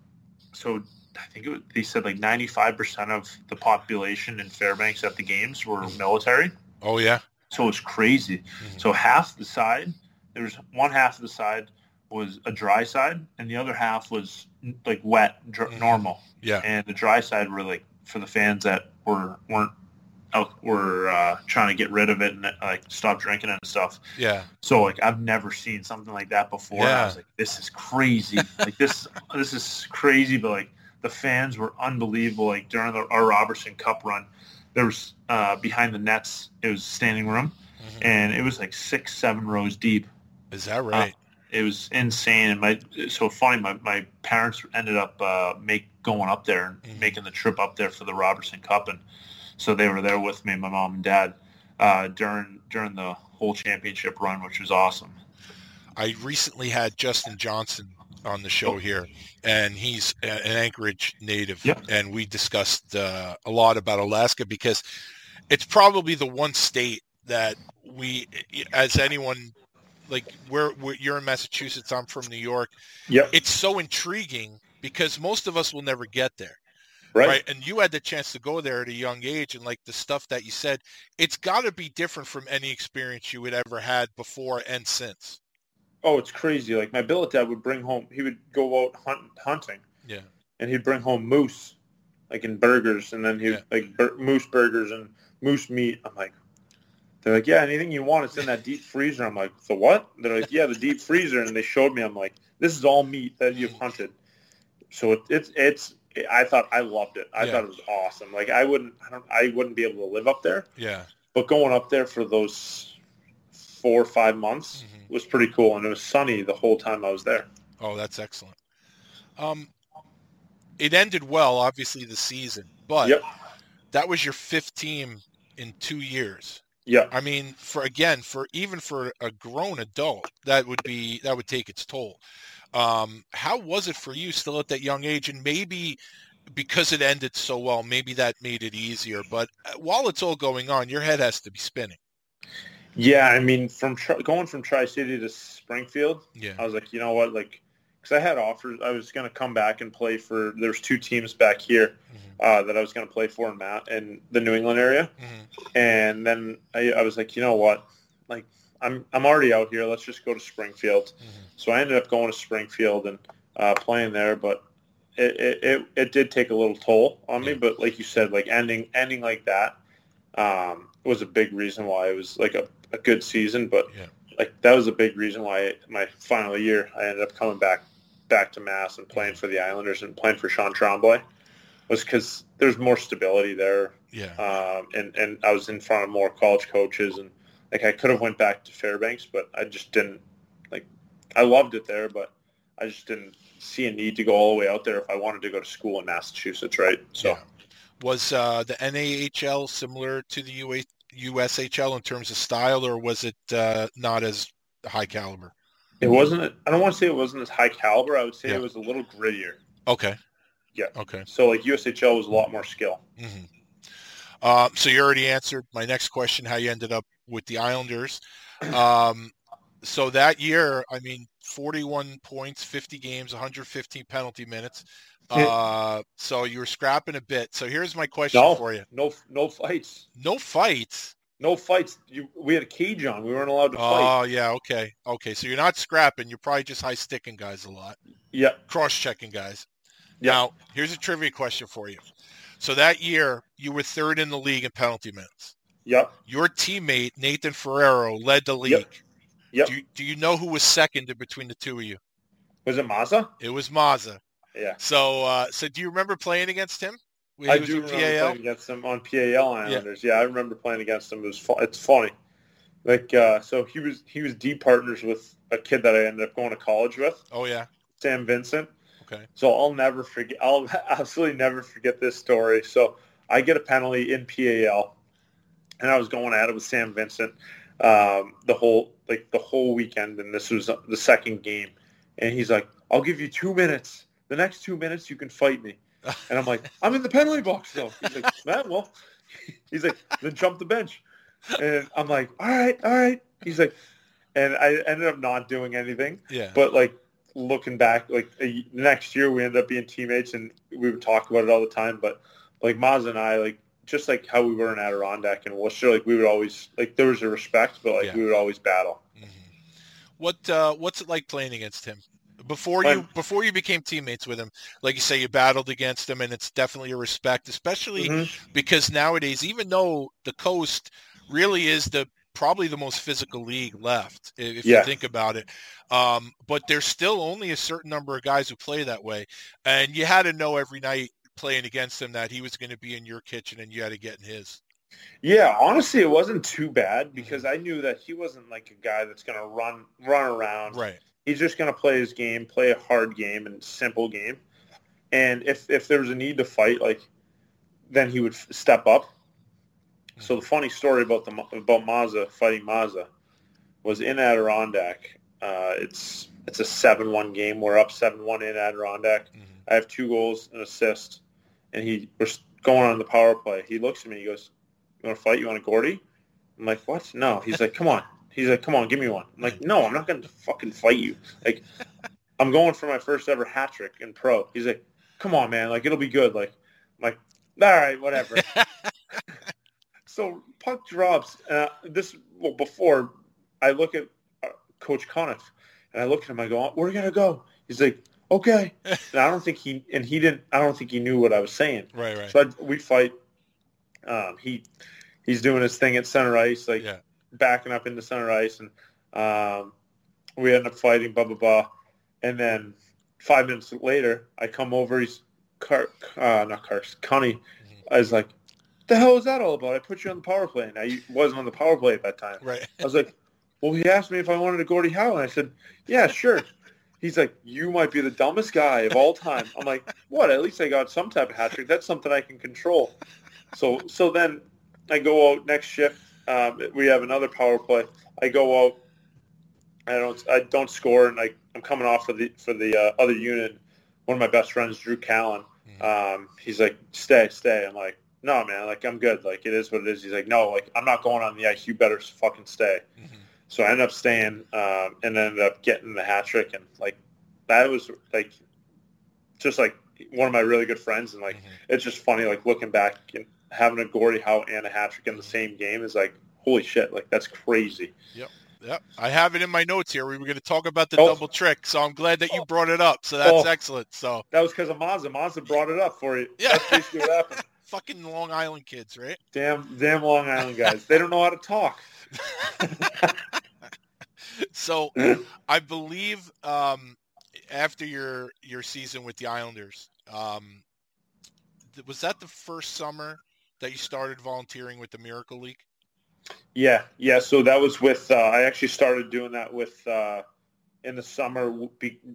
so I think it was, they said like ninety five percent of the population in Fairbanks at the games were military. Oh yeah. So it was crazy. Mhm. So half the side, there was one half of the side was a dry side, and the other half was like wet, dr- Mhm. normal. Yeah. And the dry side were like for the fans that were weren't out, were uh, trying to get rid of it and like stop drinking it and stuff. Yeah. So like I've never seen something like that before. And I was like, this is crazy. like this <laughs> this is crazy, but like the fans were unbelievable. Like during the, our Robertson Cup run, there was uh, behind the nets. It was standing room, and it was like six, seven rows deep. Is that right? It was insane, and my so funny. My, my parents ended up uh, make going up there and Mhm. making the trip up there for the Robertson Cup, and so they were there with me, my mom and dad, uh, during during the whole championship run, which was awesome. I recently had Justin Johnson on the show here, and he's an Anchorage native, Yep. and we discussed uh, a lot about Alaska because it's probably the one state that we, as anyone, like we're you're in Massachusetts, I'm from New York. Yep. It's so intriguing because most of us will never get there. Right. right? And you had the chance to go there at a young age, and like the stuff that you said, it's got to be different from any experience you had ever had before and since. Oh, it's crazy. Like my billet dad would bring home. He would go out hunt, hunting, Yeah. and he'd bring home moose, like in burgers, and then he Yeah. like bur- moose burgers and moose meat. I'm like, they're like, yeah, anything you want, it's in that deep freezer. I'm like, the what? They're like, yeah, the deep freezer, and they showed me. I'm like, this is all meat that you've hunted. So it, it's it's. I thought I loved it. I Yeah. thought it was awesome. Like I wouldn't, I don't, I wouldn't be able to live up there, Yeah. but going up there for those four or five months Mhm. was pretty cool, and it was sunny the whole time I was there. Oh, that's excellent. Um, it ended well, obviously the season, but Yep. that was your fifth team in two years. Yeah. I mean, for again, for even for a grown adult, that would be that would take its toll. Um, how was it for you still at that young age, and maybe because it ended so well, maybe that made it easier. But uh, while it's all going on, your head has to be spinning. Yeah, I mean, from tri- going from Tri City to Springfield, Yeah. I was like, you know what, like, because I had offers. I was going to come back and play for. There's two teams back here uh, that I was going to play for in Matt in the New England area, Mhm. and then I, I was like, you know what, like, I'm I'm already out here. Let's just go to Springfield. So I ended up going to Springfield and uh, playing there, but. It, it, it, it did take a little toll on me, but like you said, like ending ending like that um, was a big reason why it was like a, a good season. But Yeah. like that was a big reason why my final year I ended up coming back back to Mass and playing for the Islanders and playing for Sean Tremblay was because there's more stability there, Yeah. um, and and I was in front of more college coaches and like I could have went back to Fairbanks, but I just didn't like. I loved it there, but I just didn't see a need to go all the way out there if I wanted to go to school in Massachusetts, right? So. Yeah. Was uh, the NAHL similar to the UA, USHL in terms of style, or was it uh, not as high caliber? It wasn't. I don't want to say it wasn't as high caliber. I would say Yeah. it was a little grittier. Okay. Yeah. Okay. So like USHL was a lot more skill. hmm Uh, so you already answered my next question: how you ended up with the Islanders. <clears throat> Um, so that year, I mean, 41 points, 50 games, 115 penalty minutes. Uh, so you were scrapping a bit. So here's my question No, for you: no, no fights. No fights. No fights. You, we had a cage on. We weren't allowed to fight. Oh yeah, okay, okay. So you're not scrapping. You're probably just high sticking guys a lot, Yeah. cross checking guys. Yeah. Now here's a trivia question for you. So that year you were third in the league in penalty minutes. Yep. Your teammate Nathan Ferrero led the league. Yep. Yep. Do you, do you know who was second in between the two of you? Was it Mazza? It was Mazza. Yeah. So uh, so do you remember playing against him? When I do remember PAL? playing against them on PAL Islanders. Yeah. I remember playing against them. It was fu- it's funny. Like uh, so he was he was D partners with a kid that I ended up going to college with, Oh yeah. Sam Vincent. Okay. So I'll never forget. I'll <laughs> absolutely never forget this story. So I get a penalty in PAL, and I was going at it with Sam Vincent um, the whole like the whole weekend, and this was the second game. And he's like, "I'll give you two minutes. The next two minutes, you can fight me." And I'm like, "I'm in the penalty box though." He's like, "Man, well," <laughs> he's like, "Then jump the bench." And I'm like, "All right, all right." He's like, and I ended up not doing anything. Yeah. But like looking back, like a, next year we ended up being teammates and we would talk about it all the time. But like Maz and I, like just like how we were in Adirondack and Worcester, like we would always like there was a respect, but like Yeah. we would always battle. Mhm. What uh, what's it like playing against him? Before you before you became teammates with him, like you say, you battled against him, and it's definitely a respect, especially Mhm. because nowadays, even though the coast really is the probably the most physical league left, if Yeah. you think about it, um, but there's still only a certain number of guys who play that way, and you had to know every night playing against him that he was going to be in your kitchen and you had to get in his. Yeah, honestly, it wasn't too bad because I knew that he wasn't like a guy that's going to run run around. Right. He's just going to play his game, play a hard game and simple game. And if if there was a need to fight, like then he would f- step up. So the funny story about the about Mazza fighting Mazza was in Adirondack. Uh, it's it's a seven one game. We're up seven one in Adirondack. I have two goals and assist, and he we're going on the power play. He looks at me. He goes, "You want to fight? You want a Gordie?" I'm like, "What? No." He's like, "Come on." He's like, "Come on, give me one." I'm like, "No, I'm not going to fucking fight you." Like, <laughs> I'm going for my first ever hat trick in pro. He's like, "Come on, man. Like, it'll be good." Like, I'm like, "All right, whatever." <laughs> so puck drops. Uh, this well before I look at uh, Coach Conniff, and I look at him. I go, "We're gonna go." He's like, "Okay." <laughs> and I don't think he and he didn't. I don't think he knew what I was saying. Right, right. So I'd, we'd fight. Um, he he's doing his thing at center ice, like Yeah. Backing up into center ice, and um, we end up fighting. Blah blah blah. And then five minutes later, I come over. He's Car, uh, not Cars, Connie. I was like, "The hell is that all about?" I put you on the power play, and I wasn't on the power play at that time. Right. I was like, "Well, he asked me if I wanted a Gordie Howe," and I said, "Yeah, sure." He's like, "You might be the dumbest guy of all time." I'm like, "What? At least I got some type of hat trick. That's something I can control." So, so then I go out next shift. Um, we have another power play. I go out. I don't. I don't score, and I, I'm coming off for the for the uh, other unit. One of my best friends, Drew Callan. Um, he's like, "Stay, stay." I'm like, "No, man. Like, I'm good. Like, it is what it is." He's like, "No, like, I'm not going on the ice. You better fucking stay." So I ended up staying, um, and ended up getting the hat trick, and like, that was like, just like one of my really good friends, and like, it's just funny, like looking back having a Gordie Howe and a hat trick in the same game is like, holy shit, like that's crazy. Yep. Yep. I have it in my notes here. We were going to talk about the Oh. double trick, so I'm glad that you brought it up. So that's Oh. excellent. So That was because of Mazza. Mazza brought it up for you. Yeah. That's basically what happened. <laughs> fucking Long Island kids, right? Damn, damn Long Island guys. They don't know how to talk. <laughs> So <laughs> I believe um, after your your season with the Islanders, um, was that the first summer that you started volunteering with the Miracle League? Yeah, yeah. So that was with. Uh, I actually started doing that with uh, in the summer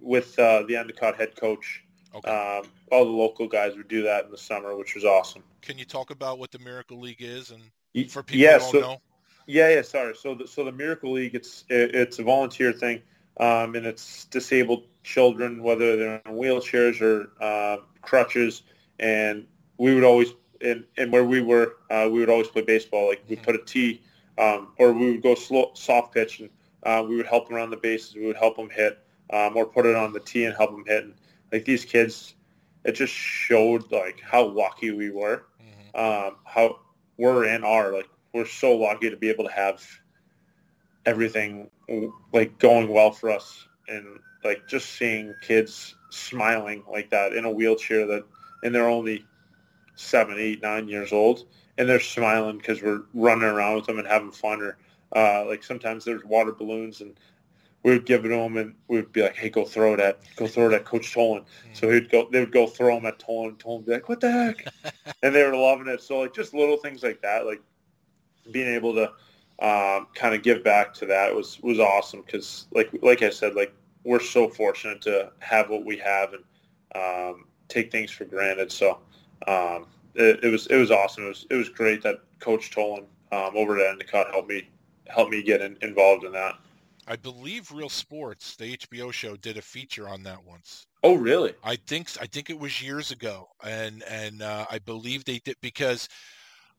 with uh, the Endicott head coach. Okay. Um, all the local guys would do that in the summer, which was awesome. Can you talk about what the Miracle League is and for people yeah, who don't so- know? Yeah, yeah. Sorry. So, the, so the Miracle League, it's it, it's a volunteer thing, um, and it's disabled children, whether they're in wheelchairs or uh, crutches, and we would always and, and where we were, uh, we would always play baseball. Like we put a tee, um, or we would go slow, soft pitch, and uh, we would help them around the bases. We would help them hit, um, or put it on the tee and help them hit. And like these kids, it just showed like how lucky we were, um, how we're and are like we're so lucky to be able to have everything like going well for us and like just seeing kids smiling like that in a wheelchair that and they're only seven eight nine years old and they're smiling because we're running around with them and having fun or uh, like sometimes there's water balloons and we would give it to them and we would be like hey go throw it at go throw it at coach tolan. So he'd go they would go throw them at tolan tolan would be like what the heck? <laughs> And they were loving it. So like just little things like that like being able to um, kind of give back to that was was awesome because like like I said like we're so fortunate to have what we have and um, take things for granted. So um, it, it was it was awesome it was it was great that Coach Tolan um, over at Endicott helped me helped me get in, involved in that I believe Real Sports, the HBO show, did a feature on that once. oh really I think I think it was years ago, and and uh, I believe they did because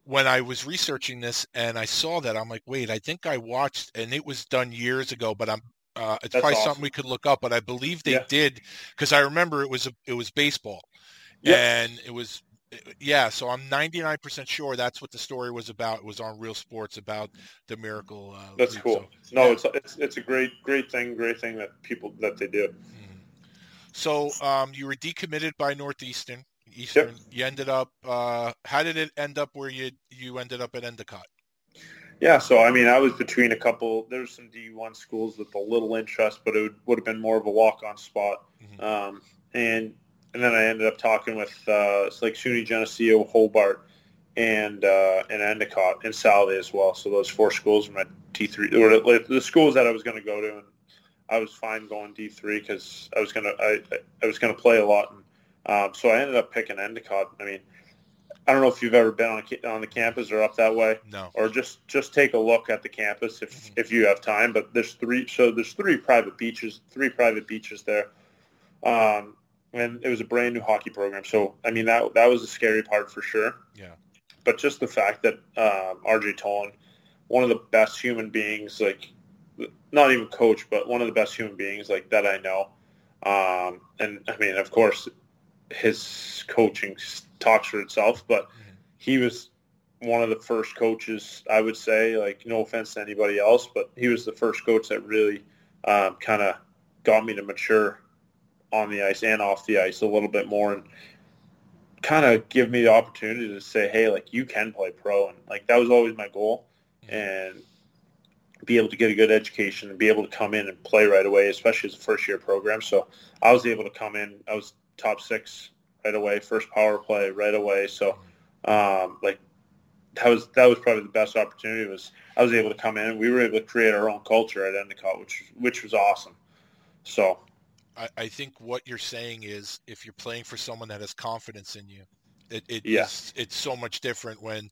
when I was researching this and I saw that, I'm like, wait, I think I watched, and it was done years ago, but I'm. Uh, it's That's probably awesome. something we could look up, but I believe they Yeah. did because I remember it was a, it was baseball, Yeah. and it was yeah. So I'm 99% sure that's what the story was about. It was on Real Sports about the miracle. Uh, that's league. cool So, no yeah. it's it's it's a great great thing great thing that people that they do So um, you were decommitted by Northeastern. Eastern. You ended up. Uh, how did it end up where you you ended up at Endicott? Yeah, so I mean, I was between a couple. There's some D1 schools with a little interest, but it would, would have been more of a walk-on spot. Um, and and then I ended up talking with uh, it's like SUNY Geneseo, Hobart, and uh, and Endicott and Salve as well. So those four schools were my D three or the, the schools that I was going to go to, and I was fine going D three because I was gonna I, I was gonna play a lot, and um, so I ended up picking Endicott. I mean, I don't know if you've ever been on on the campus or up that way, No. or just just take a look at the campus if if you have time. But there's three, so there's three private beaches, three private beaches there. Um, and it was a brand new hockey program. So I mean that that was a scary part for sure. Yeah. But just the fact that um, RJ Tolan, one of the best human beings, like not even coach, but one of the best human beings like that I know. Um, and I mean, of course, his coaching talks for itself, but he was one of the first coaches I would say. Like, no offense to anybody else, but he was the first coach that really um, kind of got me to mature on the ice and off the ice a little bit more and kind of give me the opportunity to say, hey, like you can play pro. And like that was always my goal. And be able to get a good education and be able to come in and play right away, especially as a first year program. So I was able to come in. I was top six right away, first power play right away. So um, like that was that was probably the best opportunity was I was able to come in. We were able to create our own culture at Endicott, which which was awesome. So I, I think what you're saying is if you're playing for someone that has confidence in you, it, it Yeah. it's, it's so much different when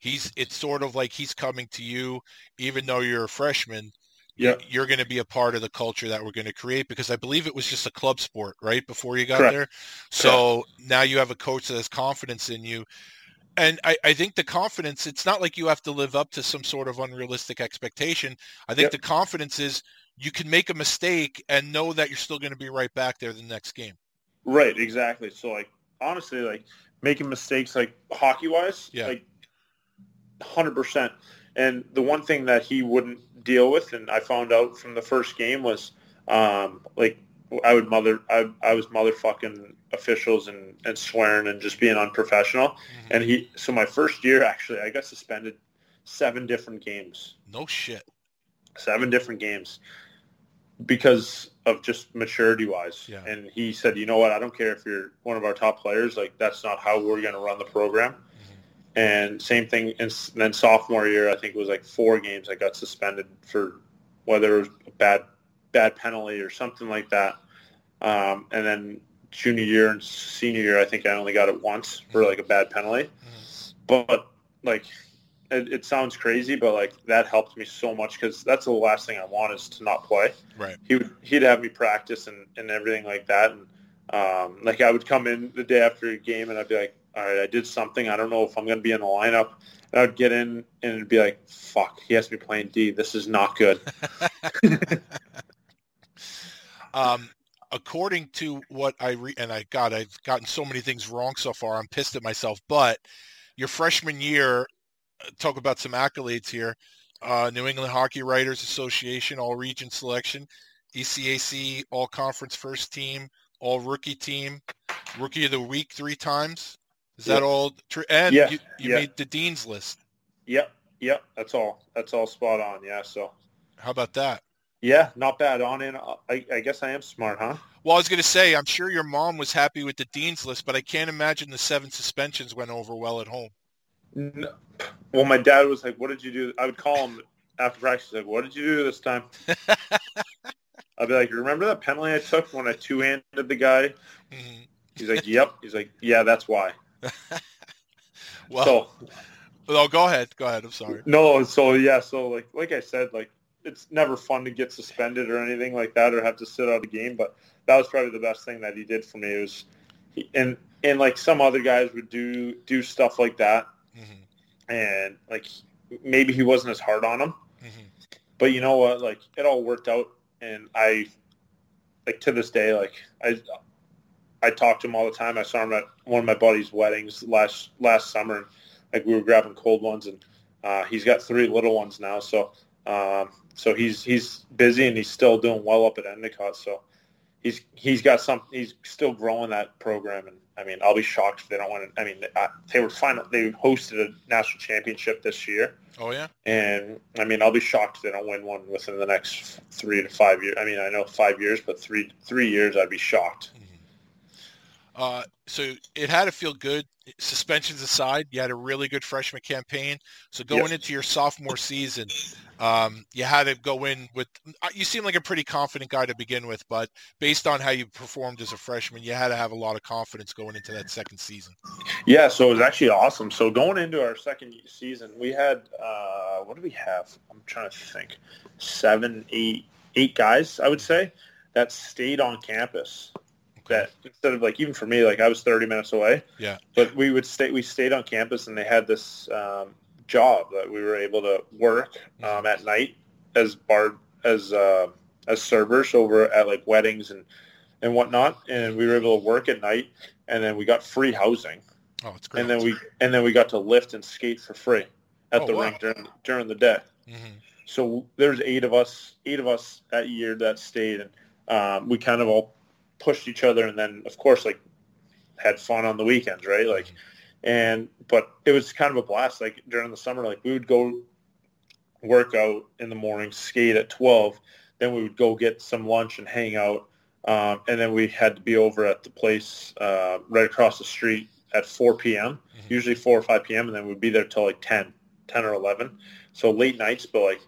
he's it's sort of like he's coming to you even though you're a freshman yeah, you're going to be a part of the culture that we're going to create because I believe it was just a club sport, right? Before you got Correct. there. So now you have a coach that has confidence in you. And I, I think the confidence, it's not like you have to live up to some sort of unrealistic expectation. I think Yep. the confidence is you can make a mistake and know that you're still going to be right back there the next game. right, exactly. So like honestly, like making mistakes like hockey wise, Yeah. like hundred percent. And the one thing that he wouldn't deal with, and I found out from the first game, was um, like I would mother, I, I was motherfucking officials and, and swearing and just being unprofessional. And he, so my first year actually, I got suspended seven different games, No shit. Seven different games because of just maturity wise. Yeah. And he said, you know what? I don't care if you're one of our top players. Like that's not how we're going to run the program. Mm-hmm. And same thing. And then sophomore year, I think it was like four games I got suspended for whether it was a bad, bad penalty or something like that. Um, and then junior year and senior year, I think I only got it once for mm-hmm. like a bad penalty. Mm-hmm. But like, it, it sounds crazy, but like that helped me so much because that's the last thing I want is to not play Right. he would he'd have me practice and, and everything like that and um, like I would come in the day after a game and I'd be like all right I did something I don't know if I'm going to be in the lineup and I would get in and it'd be like fuck he has to be playing D this is not good <laughs> Um, according to what I read, and I God, I've gotten so many things wrong so far. I'm pissed at myself. But your freshman year, talk about some accolades here. Uh, New England Hockey Writers Association All Region Selection, ECAC All Conference First Team, All Rookie Team, Rookie of the Week three times. Is that all true? And Yeah, you, you yeah. made the dean's list. yep yep that's all that's all spot on yeah so How about that? yeah not bad on in I, I guess I am smart huh Well, I was going to say, I'm sure your mom was happy with the dean's list, but I can't imagine the seven suspensions went over well at home. No. Well, my dad was like, "What did you do?" I would call him after practice, like, "What did you do this time?" <laughs> I'd be like, "Remember that penalty I took when I two-handed the guy?" Mhm. He's like, "Yep." He's like, "Yeah, that's why." <laughs> Well, so no, go ahead. Go ahead. I'm sorry. no, so yeah, so like like I said, like it's never fun to get suspended or anything like that or have to sit out a game, but that was probably the best thing that he did for me. It was, he, and and like some other guys would do do stuff like that, Mhm. and like maybe he wasn't as hard on them. Mhm. But you know what? Like it all worked out, and I, like to this day, like I, I talk to him all the time. I saw him at one of my buddy's weddings last last summer. And, like we were grabbing cold ones, and uh, he's got three little ones now. So, um, so he's he's busy and he's still doing well up at Endicott. So, he's he's got some. He's still growing that program, and I mean, I'll be shocked if they don't win. it. I mean, uh, they were final. They hosted a national championship this year. Oh yeah. And I mean, I'll be shocked if they don't win one within the next three to five years. I mean, I know five years, but three three years, I'd be shocked. Uh, so it had to feel good suspensions aside, you had a really good freshman campaign. So going Yes. into your sophomore season, um, you had to go in with. uh, You seem like a pretty confident guy to begin with, but based on how you performed as a freshman, you had to have a lot of confidence going into that second season. Yeah, so it was actually awesome. So going into our second season, we had uh, what do we have? I'm trying to think, seven, eight, eight guys, I would say, that stayed on campus. That instead of like even for me, like I was 30 minutes away, Yeah. but we would stay. We stayed on campus, and they had this um, job that we were able to work um, at night as bar as uh, as servers over at like weddings and and whatnot. And we were able to work at night, and then we got free housing Oh, it's great. and then we and then we got to lift and skate for free at Oh, the wow. rink during during the day. Mhm. So there's eight of us, eight of us that year that stayed, and um, we kind of all pushed each other, and then of course like had fun on the weekends, right? Like, and but it was kind of a blast. Like during the summer, like we would go work out in the morning, skate at twelve, then we would go get some lunch and hang out, um, and then we had to be over at the place uh, right across the street at 4 p.m. Usually 4 or 5 p.m. and then we'd be there till like 10, 10 or 11. So late nights, but like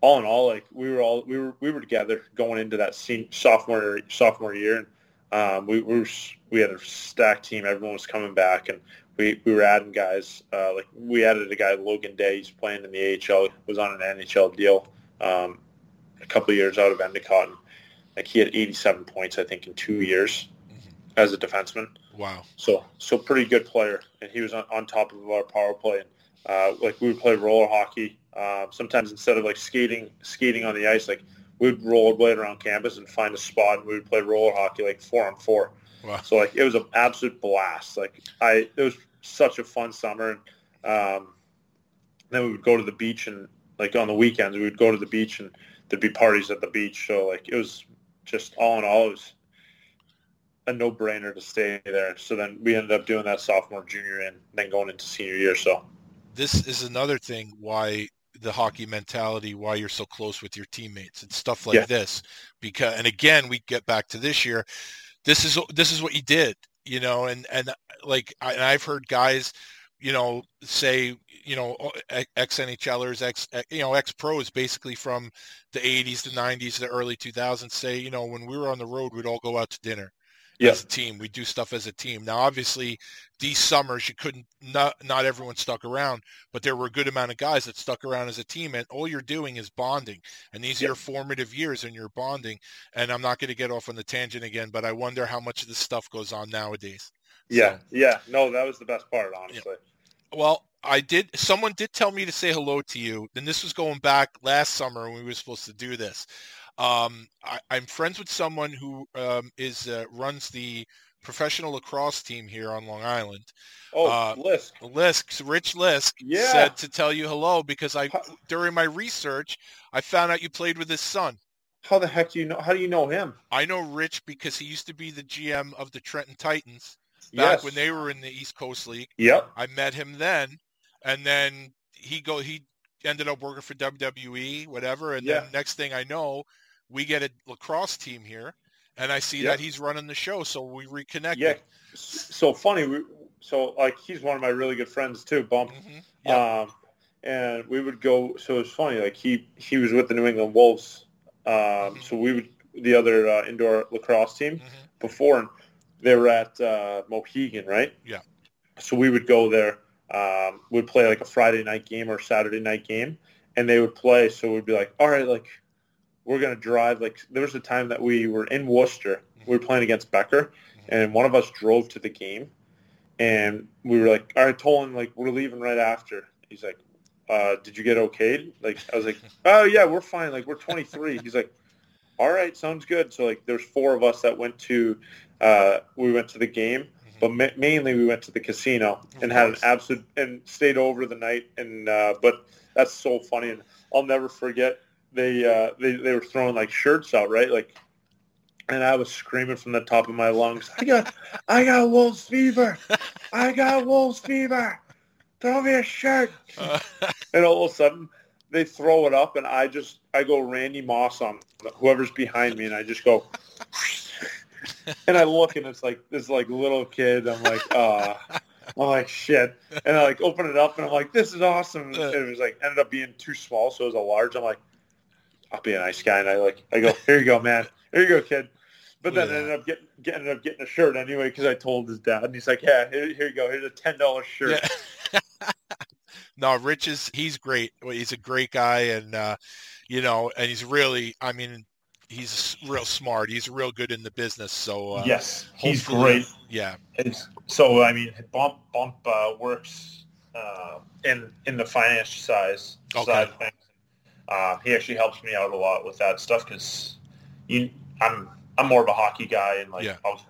all in all, like we were all we were we were together going into that sen- sophomore sophomore year, and um, we, we were we had a stacked team. Everyone was coming back, and we, we were adding guys. Uh, like we added a guy Logan Day. He's playing in the AHL. Was on an NHL deal um, a couple of years out of Endicott. And, like he had 87 points, I think, in two years as a defenseman. Wow. So so pretty good player, and he was on, on top of our power play. And uh, like we would play roller hockey. Uh, sometimes instead of like skating skating on the ice, like we would rollerblade around campus and find a spot, and we would play roller hockey like four on four. Wow. So like it was an absolute blast. Like I, it was such a fun summer. And um, then we would go to the beach and like on the weekends we would go to the beach and there'd be parties at the beach. So like it was just all in all, it was a no-brainer to stay there. So then we ended up doing that sophomore, junior, and then going into senior year. So This is another thing why the hockey mentality, why you're so close with your teammates and stuff like Yeah. this. Because and again, we get back to this year. This is this is what you did, you know, and and like I, and I've heard guys, you know, say, you know, oh, ex NHLers, ex you know, ex pros, basically from the 80s, the 90s, the early 2000s, say, you know, when we were on the road, we'd all go out to dinner Yeah. as a team. We do stuff as a team. Now, obviously, these summers you couldn't not not everyone stuck around, but there were a good amount of guys that stuck around as a team, and all you're doing is bonding. And these are your formative years, and you're bonding. And I'm not going to get off on the tangent again, but I wonder how much of this stuff goes on nowadays. yeah, yeah, no, that was the best part, honestly. Well, I did. Someone did tell me to say hello to you, and this was going back last summer when we were supposed to do this. Um, I, I'm friends with someone who um, is uh, runs the professional lacrosse team here on Long Island. Oh, Uh, Lisk. Lisk, Rich Lisk, Yeah. said to tell you hello because I, How- during my research, I found out you played with his son. How the heck do you know? How do you know him? I know Rich because he used to be the GM of the Trenton Titans back Yes. when they were in the East Coast League. Yep. I met him then, and then he go he ended up working for WWE, whatever. And Yeah. then next thing I know, we get a lacrosse team here, and I see Yeah. that he's running the show, so we reconnect. Yeah. So funny. We, so like he's one of my really good friends too, Bump. Mhm. Yeah. Um, and we would go. So it's funny. Like he he was with the New England Wolves. Um, Mhm. so we would the other uh, indoor lacrosse team Mhm. before, and they were at uh, Mohegan, right? Yeah. So we would go there. Um, we'd play like a Friday night game or Saturday night game, and they would play. So we'd be like, all right, like we're gonna drive. Like there was a time that we were in Worcester. We were playing against Becker, and one of us drove to the game, and we were like, all right, told him like we're leaving right after. He's like, uh, did you get okayed? Like I was like, <laughs> oh yeah, we're fine. Like we're 23. He's like, all right, sounds good. So like there's four of us that went to, uh, we went to the game, but ma- mainly we went to the casino and had an course. absolute and stayed over the night. And uh, but that's so funny, and I'll never forget they uh, they they were throwing like shirts out, right? Like, and I was screaming from the top of my lungs, I got I got wolves fever, I got wolves fever. Throw me a shirt. Uh, <laughs> And all of a sudden, they throw it up, and I just I go Randy Moss on whoever's behind me, and I just go. <laughs> And I look, and it's like this like little kid. I'm like, ah, I'm like, shit. And I like open it up and I'm like, this is awesome. And it was like ended up being too small, so it was a large. I'm like, I'll be a nice guy. And I like I go, here you go, man. Here you go, kid. But then Yeah. I ended up getting, getting ended up getting a shirt anyway because I told his dad, and he's like, "Yeah, here, here you go. Here's a ten dollar shirt." Yeah. <laughs> no, Rich is he's great. He's a great guy, and uh, you know, and he's really. I mean, he's real smart. He's real good in the business. So uh, yes, he's great. Yeah, It's, so I mean, Bump Bump uh, works uh, in in the financial size Okay. side of things. Uh, he actually helps me out a lot with that stuff because you, I'm I'm more of a hockey guy and like Yeah. I'll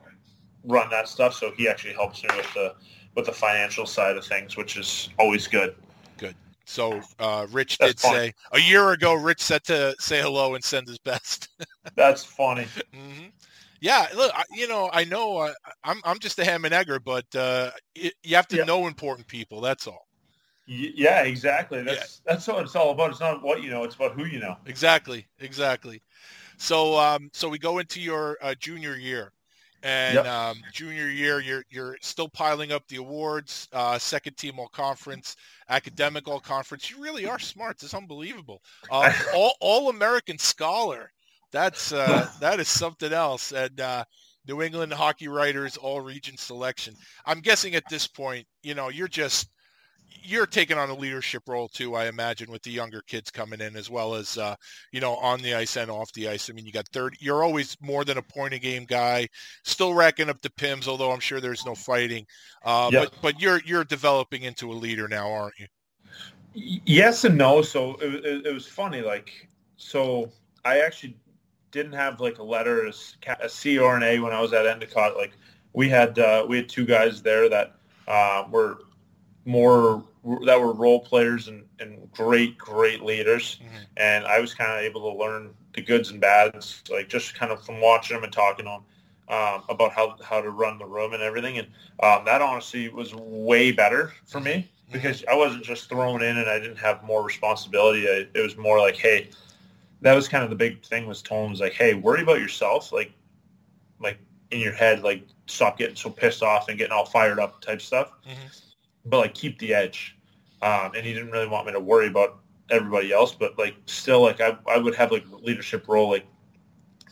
run that stuff. So he actually helps me with the with the financial side of things, which is always good. So uh, Rich That's did fine. say a year ago. Rich said to say hello and send his best. <laughs> That's funny. hmm Yeah, look, I, you know, I know uh, I'm I'm just a ham and egger, but uh, it, you have to Yeah. know important people. That's all. Y- Yeah, exactly. That's that's what it's all about. It's not what you know; it's about who you know. Exactly, exactly. So, um, so we go into your uh, junior year, and Yep. um, junior year, you're you're still piling up the awards. Uh, second team all conference, academic all conference. You really are smart. It's unbelievable. Uh, <laughs> all all American scholar. That's uh, <laughs> that is something else. And uh, New England hockey writers all region selection. I'm guessing at this point, you know, you're just you're taking on a leadership role too, I imagine, with the younger kids coming in as well as uh, you know on the ice and off the ice. I mean, you got third. You're always more than a point a game guy, still racking up the pims, although I'm sure there's no fighting. Uh, Yeah. But but you're you're developing into a leader now, aren't you? Yes and no. So it, it, it was funny. Like, so I actually didn't have like a letter a C or an A when I was at Endicott. Like, we had uh, we had two guys there that uh, were more that were role players and, and great great leaders, Mhm. and I was kind of able to learn the goods and bads, like just kind of from watching them and talking to them. Um, about how, how to run the room and everything, and um, that honestly was way better for me because I wasn't just thrown in and I didn't have more responsibility. I, it was more like, hey, that was kind of the big thing was Tone was like, hey, worry about yourself, like, like in your head, like stop getting so pissed off and getting all fired up type stuff, Mhm. But like keep the edge. Um, and he didn't really want me to worry about everybody else, but like still, like I, I would have like leadership role, like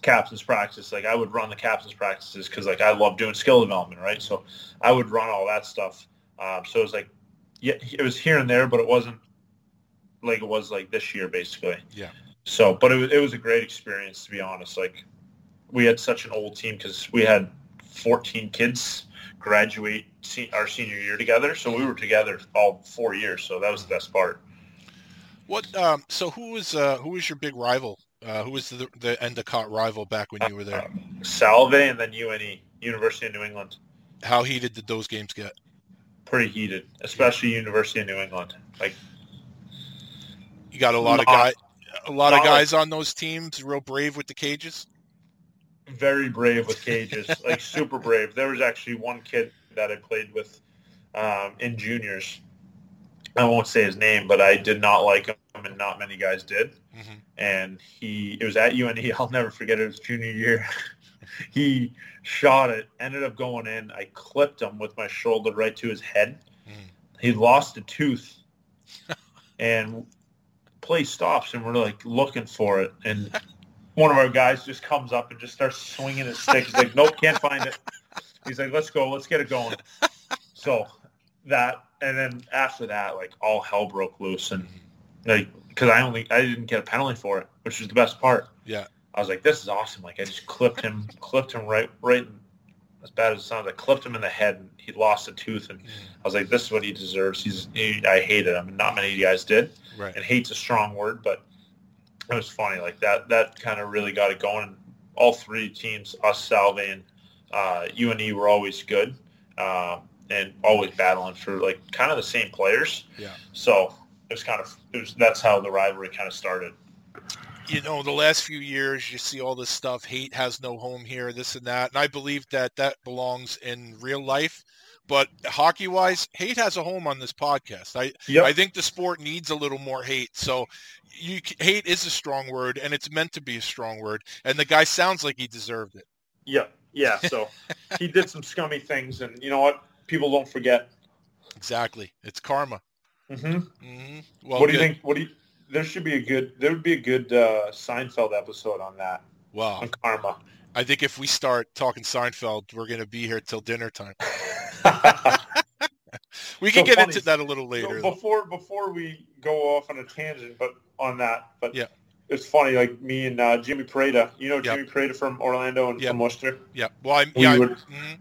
captain's practice. Like I would run the captain's practices because like I love doing skill development, right? So I would run all that stuff. Um, so it was like, yeah, it was here and there, but it wasn't like it was like this year, basically. Yeah. So, but it was it was a great experience to be honest. Like we had such an old team because we had 14 kids graduate our senior year together, so we were together all four years. So that was the best part. What? Um, so who was uh, who was your big rival? Uh, who was the the Endicott rival back when you were there? Salve and then UNE, University of New England. How heated did those games get? Pretty heated, especially University of New England. Like You got a lot of Lot- guys, a lot of lot of- guys on those teams, real brave with the cages. Very brave with cages, like super brave. There was actually one kid that I played with um, in juniors. I won't say his name, but I did not like him, and not many guys did. Mhm. And he, it was at UNE. <laughs> I'll never forget it. It was junior year. <laughs> he shot it, ended up going in. I clipped him with my shoulder right to his head. Mhm. He lost a tooth, <laughs> and play stops, and we're like looking for it, and one of our guys just comes up and just starts swinging his stick. He's like, nope, can't find it. He's like, let's go, let's get it going. So that, and then after that, like all hell broke loose, and like because I only I didn't get a penalty for it, which is the best part. Yeah. I was like, this is awesome. Like I just clipped him, <laughs> clipped him right, right. As bad as it sounds, I clipped him in the head, and he lost a tooth, and mm. I was like, this is what he deserves. He's, he, I hated him, and not many guys did Right. and hate's a strong word, but it was funny. Like that, that kind of really got it going. All three teams, us, Salve, and uh, UNE, were always good uh, and always battling for like kind of the same players. Yeah. So it was kind of it was that's how the rivalry kind of started. you know, the last few years, you see all this stuff. Hate has no home here, this and that. And I believe that that belongs in real life. But hockey wise, hate has a home on this podcast. I Yep. I think the sport needs a little more hate. So you hate is a strong word, and it's meant to be a strong word. And the guy sounds like he deserved it. Yeah. Yeah. So he did some scummy things, and you know what? People don't forget. Exactly. It's karma. hmm hmm Well, what do you think? What do you? There should be a good. There would be a good uh, Seinfeld episode on that Wow. on karma. I think if we start talking Seinfeld, we're going to be here till dinner time. <laughs> <laughs> We can So get funny. into that a little So later. though. before before we go off on a tangent, but on that, but Yeah. it's funny. Like me and uh, Jimmy Prada, you know Yep. Jimmy Prada from Orlando and Yep. from Worcester. Yeah. Well, I'm. We Yeah. Would- mhm.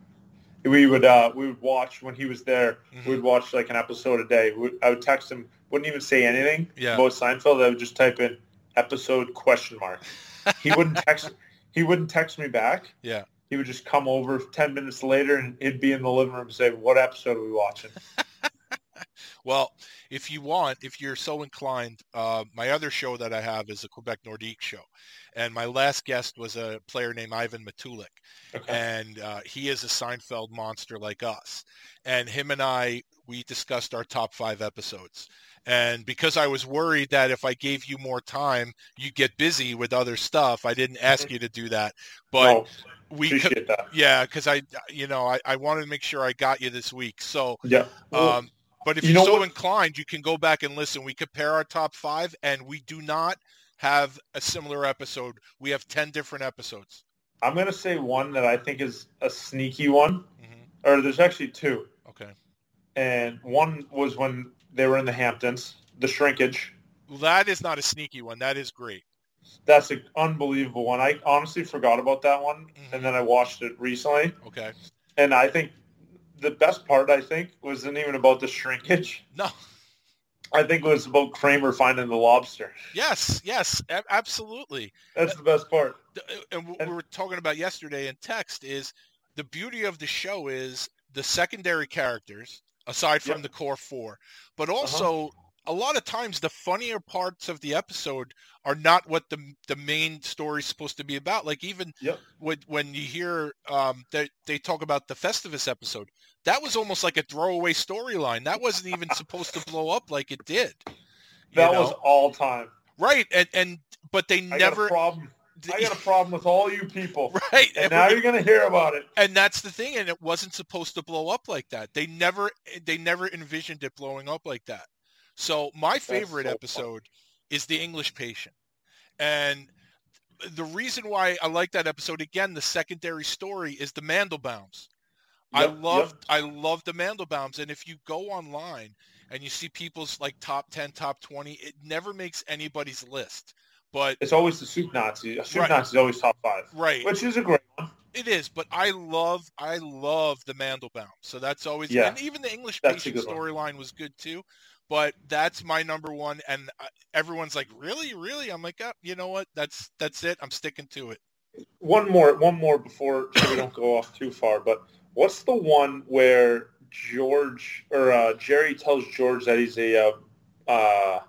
We would uh, we would watch when he was there. Mhm. We'd watch like an episode a day. We, I would text him. Wouldn't even say anything Yeah. about Seinfeld. I would just type in episode question mark. He wouldn't text. He wouldn't text me back. Yeah. He would just come over ten minutes later and he'd be in the living room and say, "What episode are we watching?" <laughs> Well, if you want, if you're so inclined, uh, my other show that I have is a Quebec Nordique show, and my last guest was a player named Ivan Matulik, Okay. and uh, he is a Seinfeld monster like us. And him and I, we discussed our top five episodes. And because I was worried that if I gave you more time, you'd get busy with other stuff, I didn't ask you to do that. But no, we could, that. yeah, because I, you know, I, I wanted to make sure I got you this week. So Yeah. Well, um, but if you are so what- inclined, you can go back and listen. We compare our top five, and we do not have a similar episode. We have ten different episodes. I'm gonna say one that I think is a sneaky one, hmm or there's actually two. And one was when they were in the Hamptons, the shrinkage. That is not a sneaky one. That is great. That's an unbelievable one. I honestly forgot about that one, Mhm. and then I watched it recently, Okay. and I think the best part I think wasn't even about the shrinkage. No. I think it was about Kramer finding the lobster. Yes. Yes. absolutely. That's the best part. Uh, And what And- we were talking about yesterday in text is the beauty of the show is the secondary characters, aside from Yep. the core four, but Uh-huh. also a lot of times the funnier parts of the episode are not what the the main story is supposed to be about. Like even Yep. when when you hear um, that they talk about the Festivus episode, that was almost like a throwaway storyline. That wasn't even supposed to blow up like it did. That know? was all time. right, and and but they I never problem. I got a problem with all you people, <laughs> right. and and now you're gonna hear about it. and that's the thing and it wasn't supposed to blow up like that they never they never envisioned it blowing up like that so my favorite so fun. episode is the english patient and the reason why i like that episode again the secondary story is the mandelbaums i Yep, love yep. i love the mandelbaums and if you go online and you see people's like top 10 top 20 it never makes anybody's list but It's always the soup Nazi. A soup Right. Nazi is always top five, right which is a great one. It is, but I love I love the Mandelbaum. So that's always Yeah. and even the English That's patient storyline was good too. But that's my number one, and uh, everyone's like, "Really, really?" I'm like, oh, "You know what? That's that's it. I'm sticking to it." One more, one more before so we don't go off too far. But what's the one where George or uh, Jerry tells George that he's a uh, uh,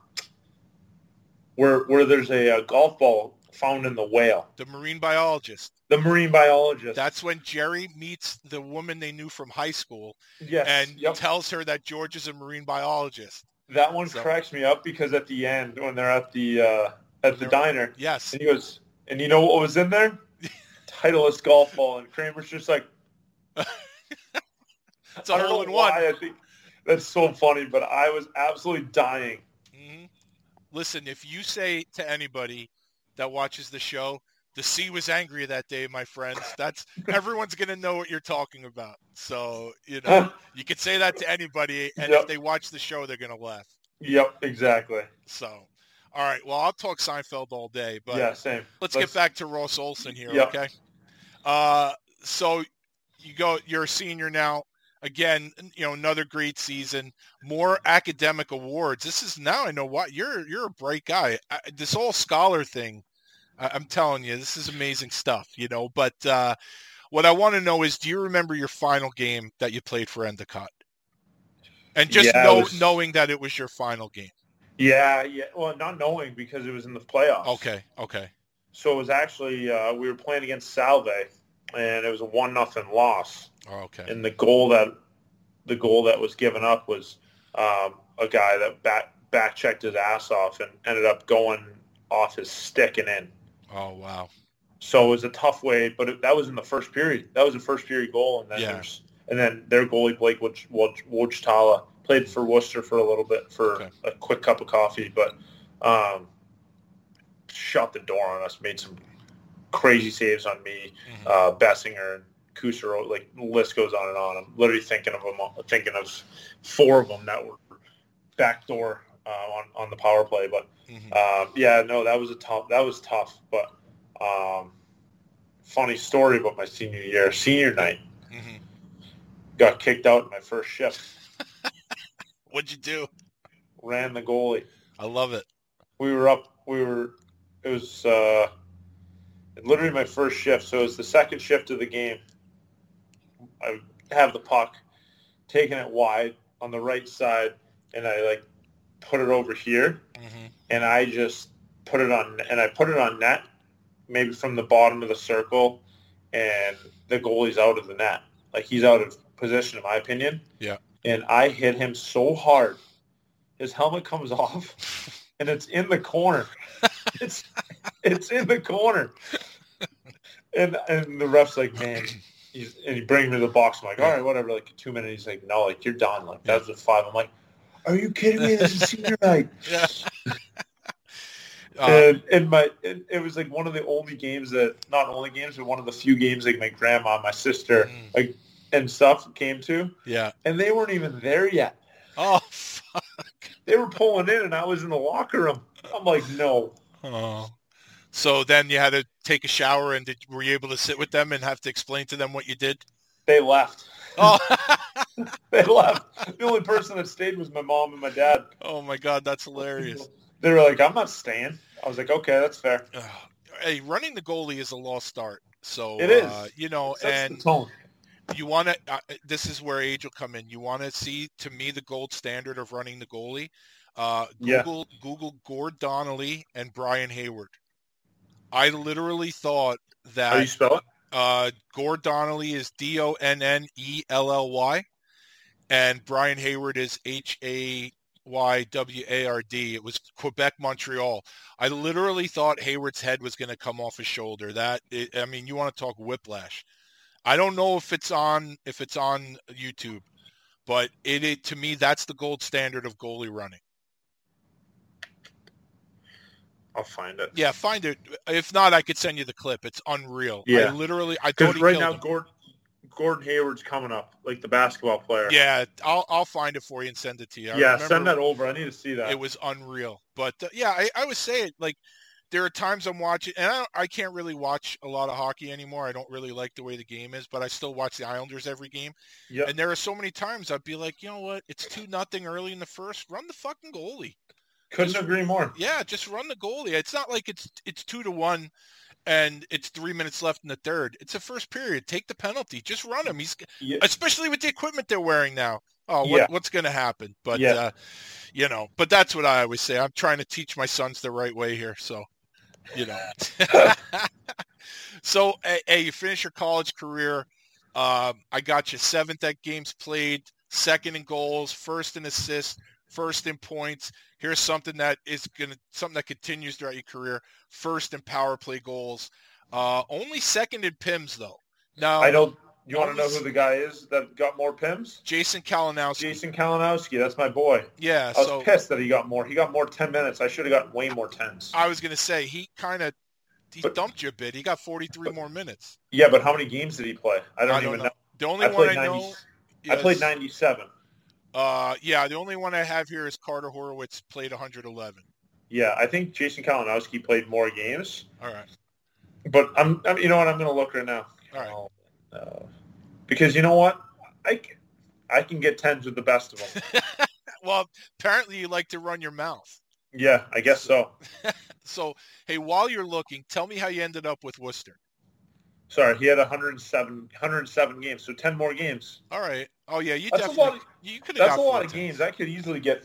where where there's a, uh golf ball found in the whale, The marine biologist. the marine biologist. That's when Jerry meets the woman they knew from high school yes, and yep. tells her that George is a marine biologist. that one so- cracks me up because at the end when they're at the uh, at the They're- diner, Yes, and he goes, and you know what was in there? <laughs> Titleist golf ball, and Kramer's just like. <laughs> it's a I don't hole know in one. I think that's so funny, but I was absolutely dying. Listen, if you say to anybody that watches the show, the sea was angry that day, my friends, that's <laughs> everyone's gonna know what you're talking about. So you know, you could say that to anybody, and Yep. if they watch the show, they're gonna laugh. Yep, exactly. So, all right, well, I'll talk Seinfeld all day, but yeah, same. let's, get back to Ross Olsson here, Yep. okay? Uh, so you go, you're a senior now. Again, you know, another great season. More academic awards. This is now I know what you're. You're a bright guy. I, this whole scholar thing, I, I'm telling you, this is amazing stuff. You know, but uh, what I want to know is, do you remember your final game that you played for Endicott? And just Yeah, know, was- knowing that it was your final game. Yeah, yeah. Well, not knowing because it was in the playoffs. Okay, okay, So it was actually uh, we were playing against Salve, and it was a one nothing loss. oh, okay. And the goal that the goal that was given up was um, a guy that back back checked his ass off and ended up going off his stick and in. Oh wow. So it was a tough way, but it, that was in the first period. That was a first period goal, and then Yeah. there's and then their goalie Blake Woj- Woj- Wojtala played for Worcester for a little bit for Okay. a quick cup of coffee, but um, shut the door on us. Made some crazy saves on me, Mhm. uh, Bessinger and Kusero. Like the list goes on and on. I'm literally thinking of them, thinking of four of them that were backdoor uh, on on the power play. But Mhm. um, yeah, no, that was a tough. That was tough. But um, funny story about my senior year, senior night. Mhm. Got kicked out in my first shift. <laughs> What'd you do? Ran the goalie. I love it. We were up. We were. It was uh, literally my first shift. So it was the second shift of the game. I have the puck, taking it wide on the right side, and I like put it over here, hmm and I just put it on, and I put it on net, maybe from the bottom of the circle, and the goalie's out of the net. Like he's out of position, in my opinion. Yeah. And I hit him so hard, his helmet comes <laughs> off, and it's in the corner. It's it's in the corner. And and the ref's like, man, he's and he brings me to the box. I'm like, all right, whatever. Like two minutes. He's like, no, like you're done. Like that was a five. I'm like, are you kidding me? This is <laughs> senior night. Yeah. uh, and and my it, it was like one of the only games that not only games but one of the few games like my grandma my sister Mm. like and stuff came to yeah. and they weren't even there yet Oh, <laughs> fuck. They were pulling in and i was in the locker room i'm like no Oh. So then you had to take a shower and did, were you able to sit with them and have to explain to them what you did? they left Oh, <laughs> they left the only person that stayed was my mom and my dad oh my God, that's hilarious. they were like i'm not staying i was like okay that's fair Hey, running the goalie is a lost start. So It is. uh, you know, Sets and you want to. Uh, this is where age will come in. You want to see, to me, the gold standard of running the goalie. Uh, Yeah. Google Google Gord Donnelly and Brian Hayward. I literally thought that how you spell it uh, Gord Donnelly is D O N N E L L Y, and Brian Hayward is H A Y W A R D. It was Quebec, Montreal. I literally thought Hayward's head was going to come off his shoulder. That I mean, you want to talk whiplash. I don't know if it's on if it's on YouTube, but it, it to me that's the gold standard of goalie running. i'll find it Yeah, find it. If not, I could send you the clip. It's unreal. I Yeah. literally I thought he right now him. gordon gordon hayward's coming up like the basketball player Yeah, I'll I'll find it for you and send it to you. I yeah send that over i need to see that It was unreal. But uh, yeah, I, I would say it like there are times I'm watching, and I, I can't really watch a lot of hockey anymore. I don't really like the way the game is, but I still watch the Islanders every game. Yep. And there are so many times I'd be like, you know what? It's two nothing early in the first. Run the fucking goalie. couldn't just- agree more Yeah, just run the goalie. It's not like it's it's two to one, and it's three minutes left in the third. It's the first period. Take the penalty. Just run him. He's Yeah. especially with the equipment they're wearing now. Oh, what, Yeah. what's going to happen? But Yeah. uh, you know, but that's what I always say. I'm trying to teach my sons the right way here. So, you know. so, hey, you finish your college career. Um, I got you seventh at games played, second in goals, first in assists, first in points. Here's something that is gonna something that continues throughout your career. First in power play goals. Uh, only second in PIMS though. Now I don't. You want to know who the guy is that got more pims? Jason Kalinowski. Jason Kalinowski. That's my boy. Yeah, I was so pissed that he got more. He got more ten minutes. I should have gotten way more tens. I was gonna say he kind of he But- dumped you a bit. He got 43 more minutes. Yeah, but how many games did he play? I don't I don't even know. know. The only I one I 90 know. I played ninety-seven. Uh, yeah, the only one I have here is Carter Horowitz played 111. Yeah, I think Jason Kalinowski played more games. All right. But I'm, I'm you know what? I'm going to look right now. All right. Oh, no. Because you know what? I can get tens with the best of them. <laughs> Well, apparently you like to run your mouth. yeah, I guess so. <laughs> So, hey, while you're looking, tell me how you ended up with Worcester. Sorry, he had 107, 107 games, so 10 more games. All right. Oh yeah, you That's a definitely lot. you could That's a lot of tens. games. I could easily get.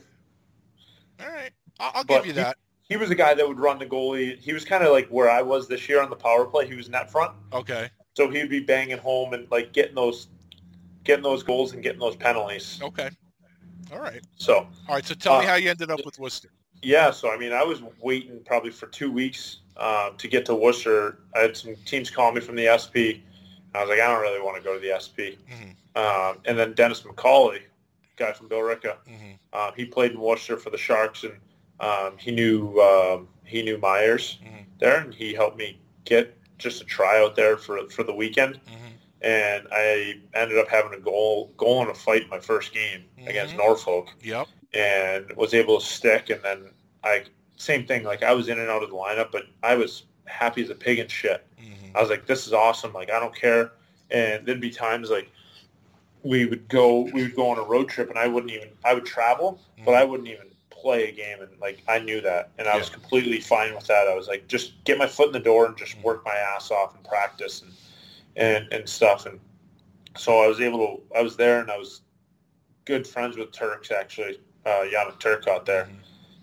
All right. I'll, I'll give you he- that. He was a guy that would run the goalie. He was kind of like where I was this year on the power play. He was net front, Okay. So he'd be banging home and like getting those, getting those goals and getting those penalties. Okay. All right. So All right. So tell me Uh, how you ended up with Worcester. yeah, so I mean, I was waiting probably for two weeks um, to get to Worcester. I had some teams call me from the SP. I was like, I don't really want to go to the SP. Mhm. Um, and then Dennis McCauley guy from Billerica. Mhm. Uh, he played in Worcester for the Sharks, and um, he knew um, he knew Myers Mhm. there, and he helped me get just a tryout there for for the weekend. Mhm. And I ended up having a goal goal in a fight in my first game against Mhm. Norfolk, Yep. and was able to stick. And then I same thing, like I was in and out of the lineup, but I was happy as a pig and shit. Mhm. I was like, this is awesome. Like, I don't care. And there'd be times like we would go, we would go on a road trip and I wouldn't even, I would travel, but I wouldn't even play a game. And like, I knew that. And I was completely fine with that. I was like, just get my foot in the door and just work my ass off and practice and, and, and stuff. And so I was able to, I was there and I was good friends with Turks actually, uh, Turk out there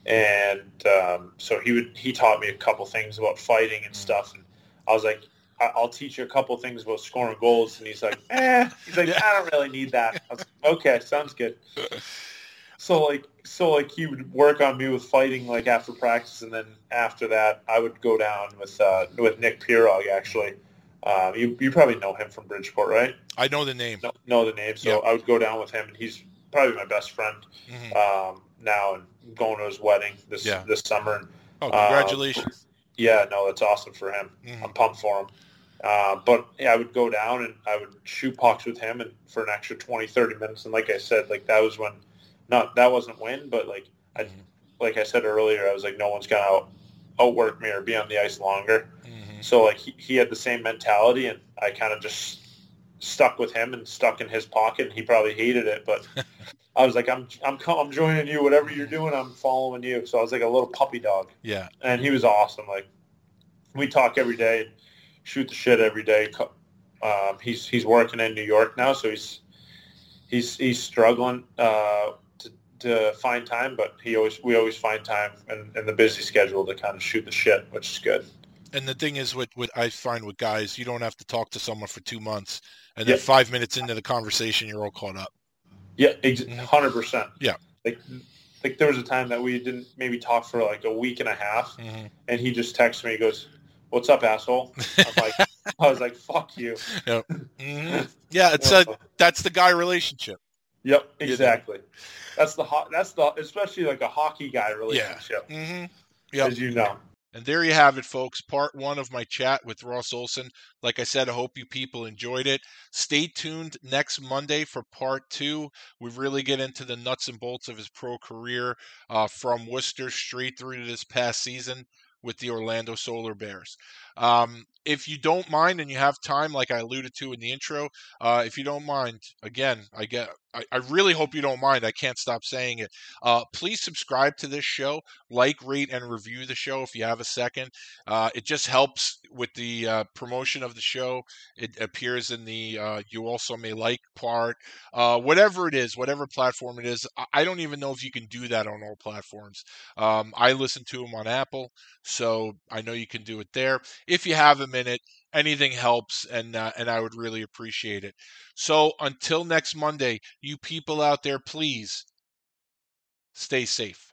and um, so he would he taught me a couple things about fighting and stuff and i was like i'll teach you a couple things about scoring goals and he's like eh he's like i don't really need that I was like, okay sounds good <laughs> so like so like he would work on me with fighting like after practice and then after that i would go down with uh, with nick pirog actually um, you, you probably know him from bridgeport right I know the name. know, know the name so Yeah. i would go down with him and he's probably my best friend Mhm. um, now and going to his wedding this Yeah. this summer. And, Oh, uh, congratulations. yeah, no, that's awesome for him. Mhm. I'm pumped for him. Uh, but yeah, I would go down and I would shoot pucks with him and for an extra 20, 30 minutes. And like I said, like that was when, not that wasn't win, but like I, Mhm. like I said earlier, I was like, no one's gonna out, outwork me or be on the ice longer. Mhm. So like he, he had the same mentality, and I kind of just stuck with him and stuck in his pocket. And he probably hated it, but <laughs> I was like, I'm I'm I'm joining you. Whatever you're doing, I'm following you. So I was like a little puppy dog, Yeah. and he was awesome. Like we talk every day, shoot the shit every day. Um, he's he's working in New York now, so he's he's he's struggling uh, to find time, but he always we always find time in, in the busy schedule to kind of shoot the shit, which is good. And the thing is, with, with I find with guys, you don't have to talk to someone for two months, and then Yeah. five minutes into the conversation, you're all caught up. Yeah, Mhm. hundred percent. Yeah. Like, like there was a time that we didn't maybe talk for like a week and a half, Mhm. and he just texts me. He goes, "What's up, asshole?" <laughs> I'm like, I was like, "Fuck you." <laughs> Mhm. Yeah, it's a that's the guy relationship. Yep, exactly. That's the ho- That's the especially like a hockey guy relationship, hmm Yep. as you know. And there you have it, folks. Part one of my chat with Ross Olsson. Like I said, I hope you people enjoyed it. Stay tuned next Monday for part two. We really get into the nuts and bolts of his pro career uh, from Worcester straight through to this past season with the Orlando Solar Bears. Um, if you don't mind and you have time, like I alluded to in the intro, uh, if you don't mind, again, I get, I, I really hope you don't mind. I can't stop saying it. Uh, please subscribe to this show like, rate, and review the show if you have a second. Uh, it just helps with the uh, promotion of the show. It appears in the uh, you also may like part, uh, whatever it is, whatever platform it is. I- don't even know if you can do that on all platforms. Um, I listen to them on Apple, so I know you can do it there. If you have a minute, anything helps, and uh, and I would really appreciate it. So until next Monday, you people out there, please stay safe.